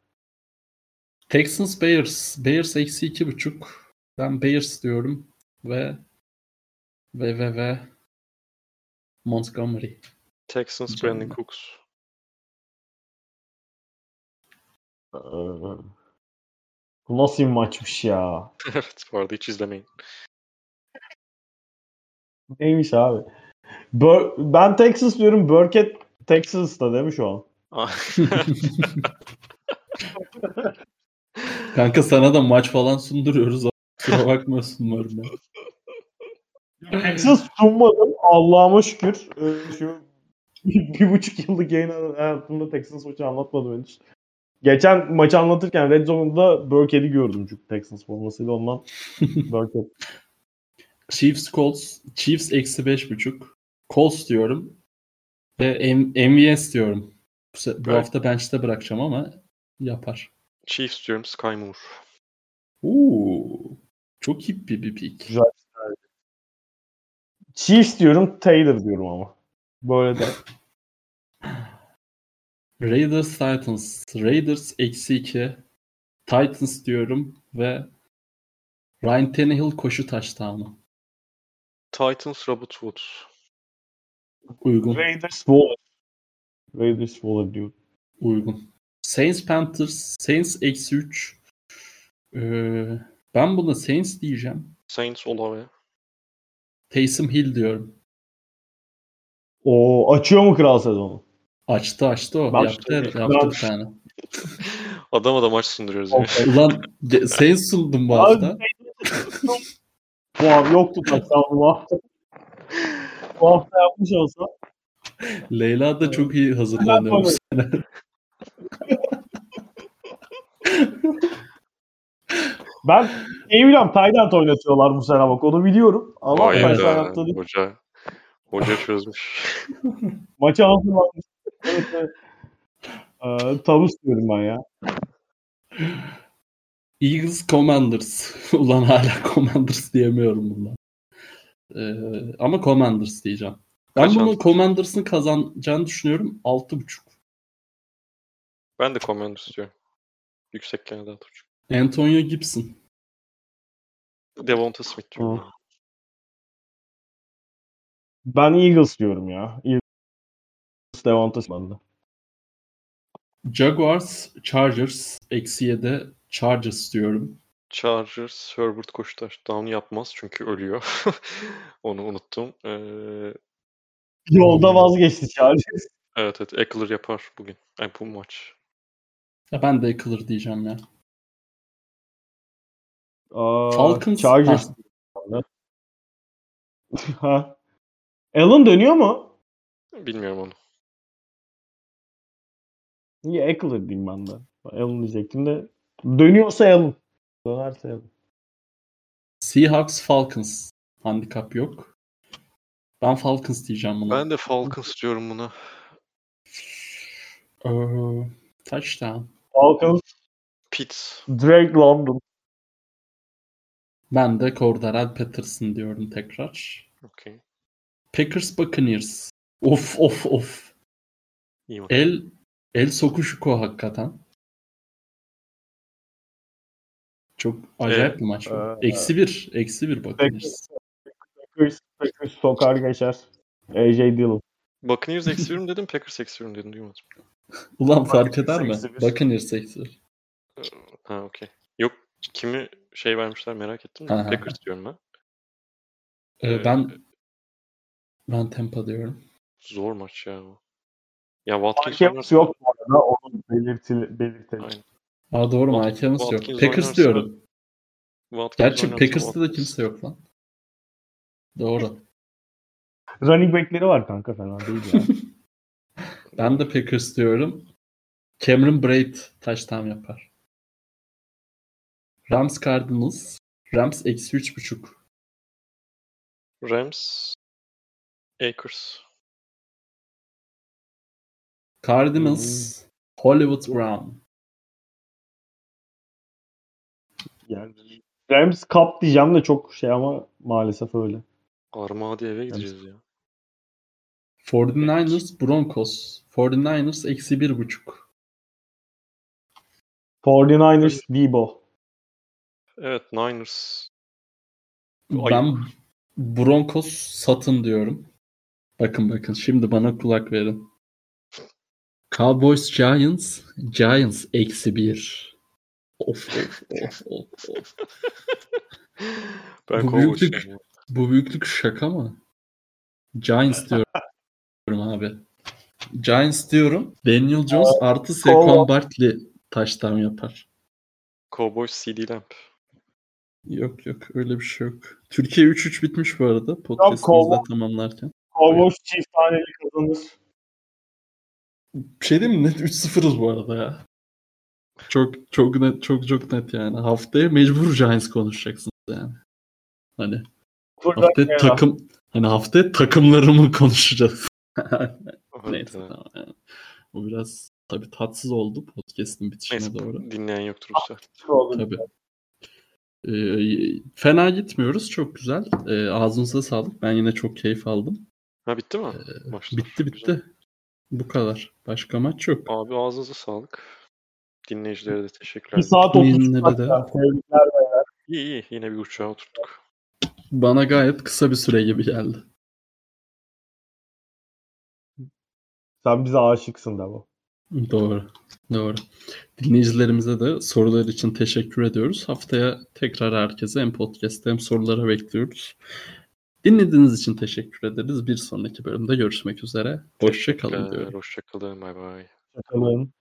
Texans Bears. Bears eksi iki buçuk. Ben Bears diyorum ve ve ve ve Montgomery. Texans. Brandon Cooks. Ee, bu nasıl bir maçmış ya? evet bu arada hiç izlemeyin. Neymiş abi? Bur- ben Texas diyorum. Burkett Texas'ta değil mi şu an? Kanka sana da maç falan sunduruyoruz. Kusura bakmasın umarım ya. Texas sunmadım. Allah'ıma şükür. Ee, şu bir, bir buçuk yıllık yayın hayatımda Texas maçı anlatmadım henüz. Geçen maçı anlatırken Red Zone'da Burkett'i gördüm çünkü Texans formasıyla ondan Burkett. Chiefs Colts. Chiefs eksi beş buçuk. Colts diyorum. Ve M- MVS diyorum. Bu, bu hafta bench'te bırakacağım ama yapar. Chiefs diyorum Sky Moore. Oo, çok hippi bir pick. Chiefs diyorum, Taylor diyorum ama. Böyle de. Raiders Titans. Raiders eksi 2. Titans diyorum ve Ryan Tannehill koşu taştanı. Titans Robert Woods. Uygun. Raiders Waller. Raiders Waller diyorum. Uygun. Saints Panthers. Saints eksi 3. Ee, ben buna Saints diyeceğim. Saints Olave. Taysom Hill diyorum. O açıyor mu kral sezonu? Açtı açtı o. Bak- yaptı, Ben- yaptı bir tane. Adama da maç sunduruyoruz. ya. Ulan ge- Saints sundum bu hafta. Bu abi yoktu taştan bu hafta. Bu hafta yapmış olsa. Leyla da çok iyi hazırlanıyor bu sene. Ben Evilham Tayland oynatıyorlar bu sene bak onu biliyorum. Ama yaptığını Hoca. Hoca çözmüş. maça hazırlanmış. Evet, evet. Ee, tavus diyorum ben ya. Eagles Commanders. Ulan hala Commanders diyemiyorum bundan. Ee, ama Commanders diyeceğim. Ben Kaç bunu altı? Commanders'ın kazanacağını düşünüyorum. 6.5. Ben de Commanders diyorum. Yüksek gene daha çok. Antonio Gibson. Devonta Smith diyorum. Hı. Ben Eagles diyorum ya. Eagles Devonta bende. Jaguars, Chargers. Eksi 7 Chargers diyorum. Chargers, Herbert koşu touchdown yapmaz çünkü ölüyor. Onu unuttum. Ee, Yolda vazgeçti Chargers. evet evet Eckler yapar bugün. Ay bu maç. Ya ben de Eckler diyeceğim ya. Aa, Falcons. Chargers. Ha, ha. Allen dönüyor mu? Bilmiyorum onu. Niye Eckler diyeyim ben de. Allen diyecektim de. Dönüyorsa Allen. Dönerse Allen. Seahawks, Falcons. Handikap yok. Ben Falcons diyeceğim buna. Ben de Falcons diyorum buna. Ee, touchdown. Falcons. Pitts. Drake London. Ben de Cordarrelle Patterson diyorum tekrar. Okey. Packers Buccaneers. Of of of. İyi maç. El el sokuşuko hakikaten. Çok acayip Ee, bir maç bu. e, Eksi bir. Eksi bir Buccaneers. Packers, Packers sokar geçer. AJ Dillon. Buccaneers eksi bir mi dedim, Packers eksi bir mi dedim duymadım. Ulan fark eder mi? eksi bir. Ha okey. Yok kimi şey vermişler merak ettim. de. Ha, ha, Packers diyorum ben. Ee, Ee, ben ben Tampa diyorum. Zor maç ya o. Ya Watkins oynarsa- yok bu arada. Onu belirtili, belirtelim. Aynen. Aa doğru Wat- Mike Evans yok. Watkins Packers oynarsa- diyorum. Watkins Gerçi oynarsa Packers'ta da Watkins. kimse yok lan. Doğru. Running back'leri var kanka fena değil ya. Ben de Packers diyorum. Cameron Braid touchdown yapar. Rams Cardinals. Rams eksi üç buçuk. Rams Akers. Cardinals. Hollywood Brown. yani Rams Cup diyeceğim de çok şey ama maalesef öyle. Armadi eve gideceğiz ya. 49ers Broncos. 49ers eksi bir buçuk. 49ers Debo. Evet Niners. Ben Broncos satın diyorum. Bakın bakın şimdi bana kulak verin. Cowboys Giants. Giants eksi bir. Of of of of of. Ben Bu Cowboys büyüklük-. Bu büyüklük şaka mı? Giants diyorum abi. Giants diyorum. Daniel Jones artı Saquon Barkley touchdown yapar. Cowboys CD Lamp. Yok yok öyle bir şey yok. Türkiye 3-3 bitmiş bu arada podcast'ımızda tamamlarken. Cowboys çift taneli kazanır. Bir şey diyeyim mi? Net 3-0'ız bu arada ya. Çok çok net çok çok net yani. Haftaya mecbur Giants konuşacaksınız yani. Hani Burada haftaya takım hani haftaya takımlarımı konuşacağız. Evet, Neyse tamam. Yani. Bu biraz tabii tatsız oldu podcast'in bitişine Neyse doğru. dinleyen yoktur bu sefer. Tabii. Ee, fena gitmiyoruz. Çok güzel. Ee, ağzınıza sağlık. Ben yine çok keyif aldım. Ha bitti mi? Ee, bitti bitti. Güzel. Bu kadar. Başka maç yok. Abi ağzınıza sağlık. Dinleyicilere de teşekkürler. Bir saat 30 Dinledi de. İyi iyi yine bir uçağa oturttuk. Bana gayet kısa bir süre gibi geldi. Sen bize aşıksın Devo. Doğru. Doğru. Dinleyicilerimize de sorular için teşekkür ediyoruz. Haftaya tekrar herkese hem podcast'te hem sorulara bekliyoruz. Dinlediğiniz için teşekkür ederiz. Bir sonraki bölümde görüşmek üzere. Hoşça kalın diyorum. Hoşçakalın. Bay bay. Bakalım.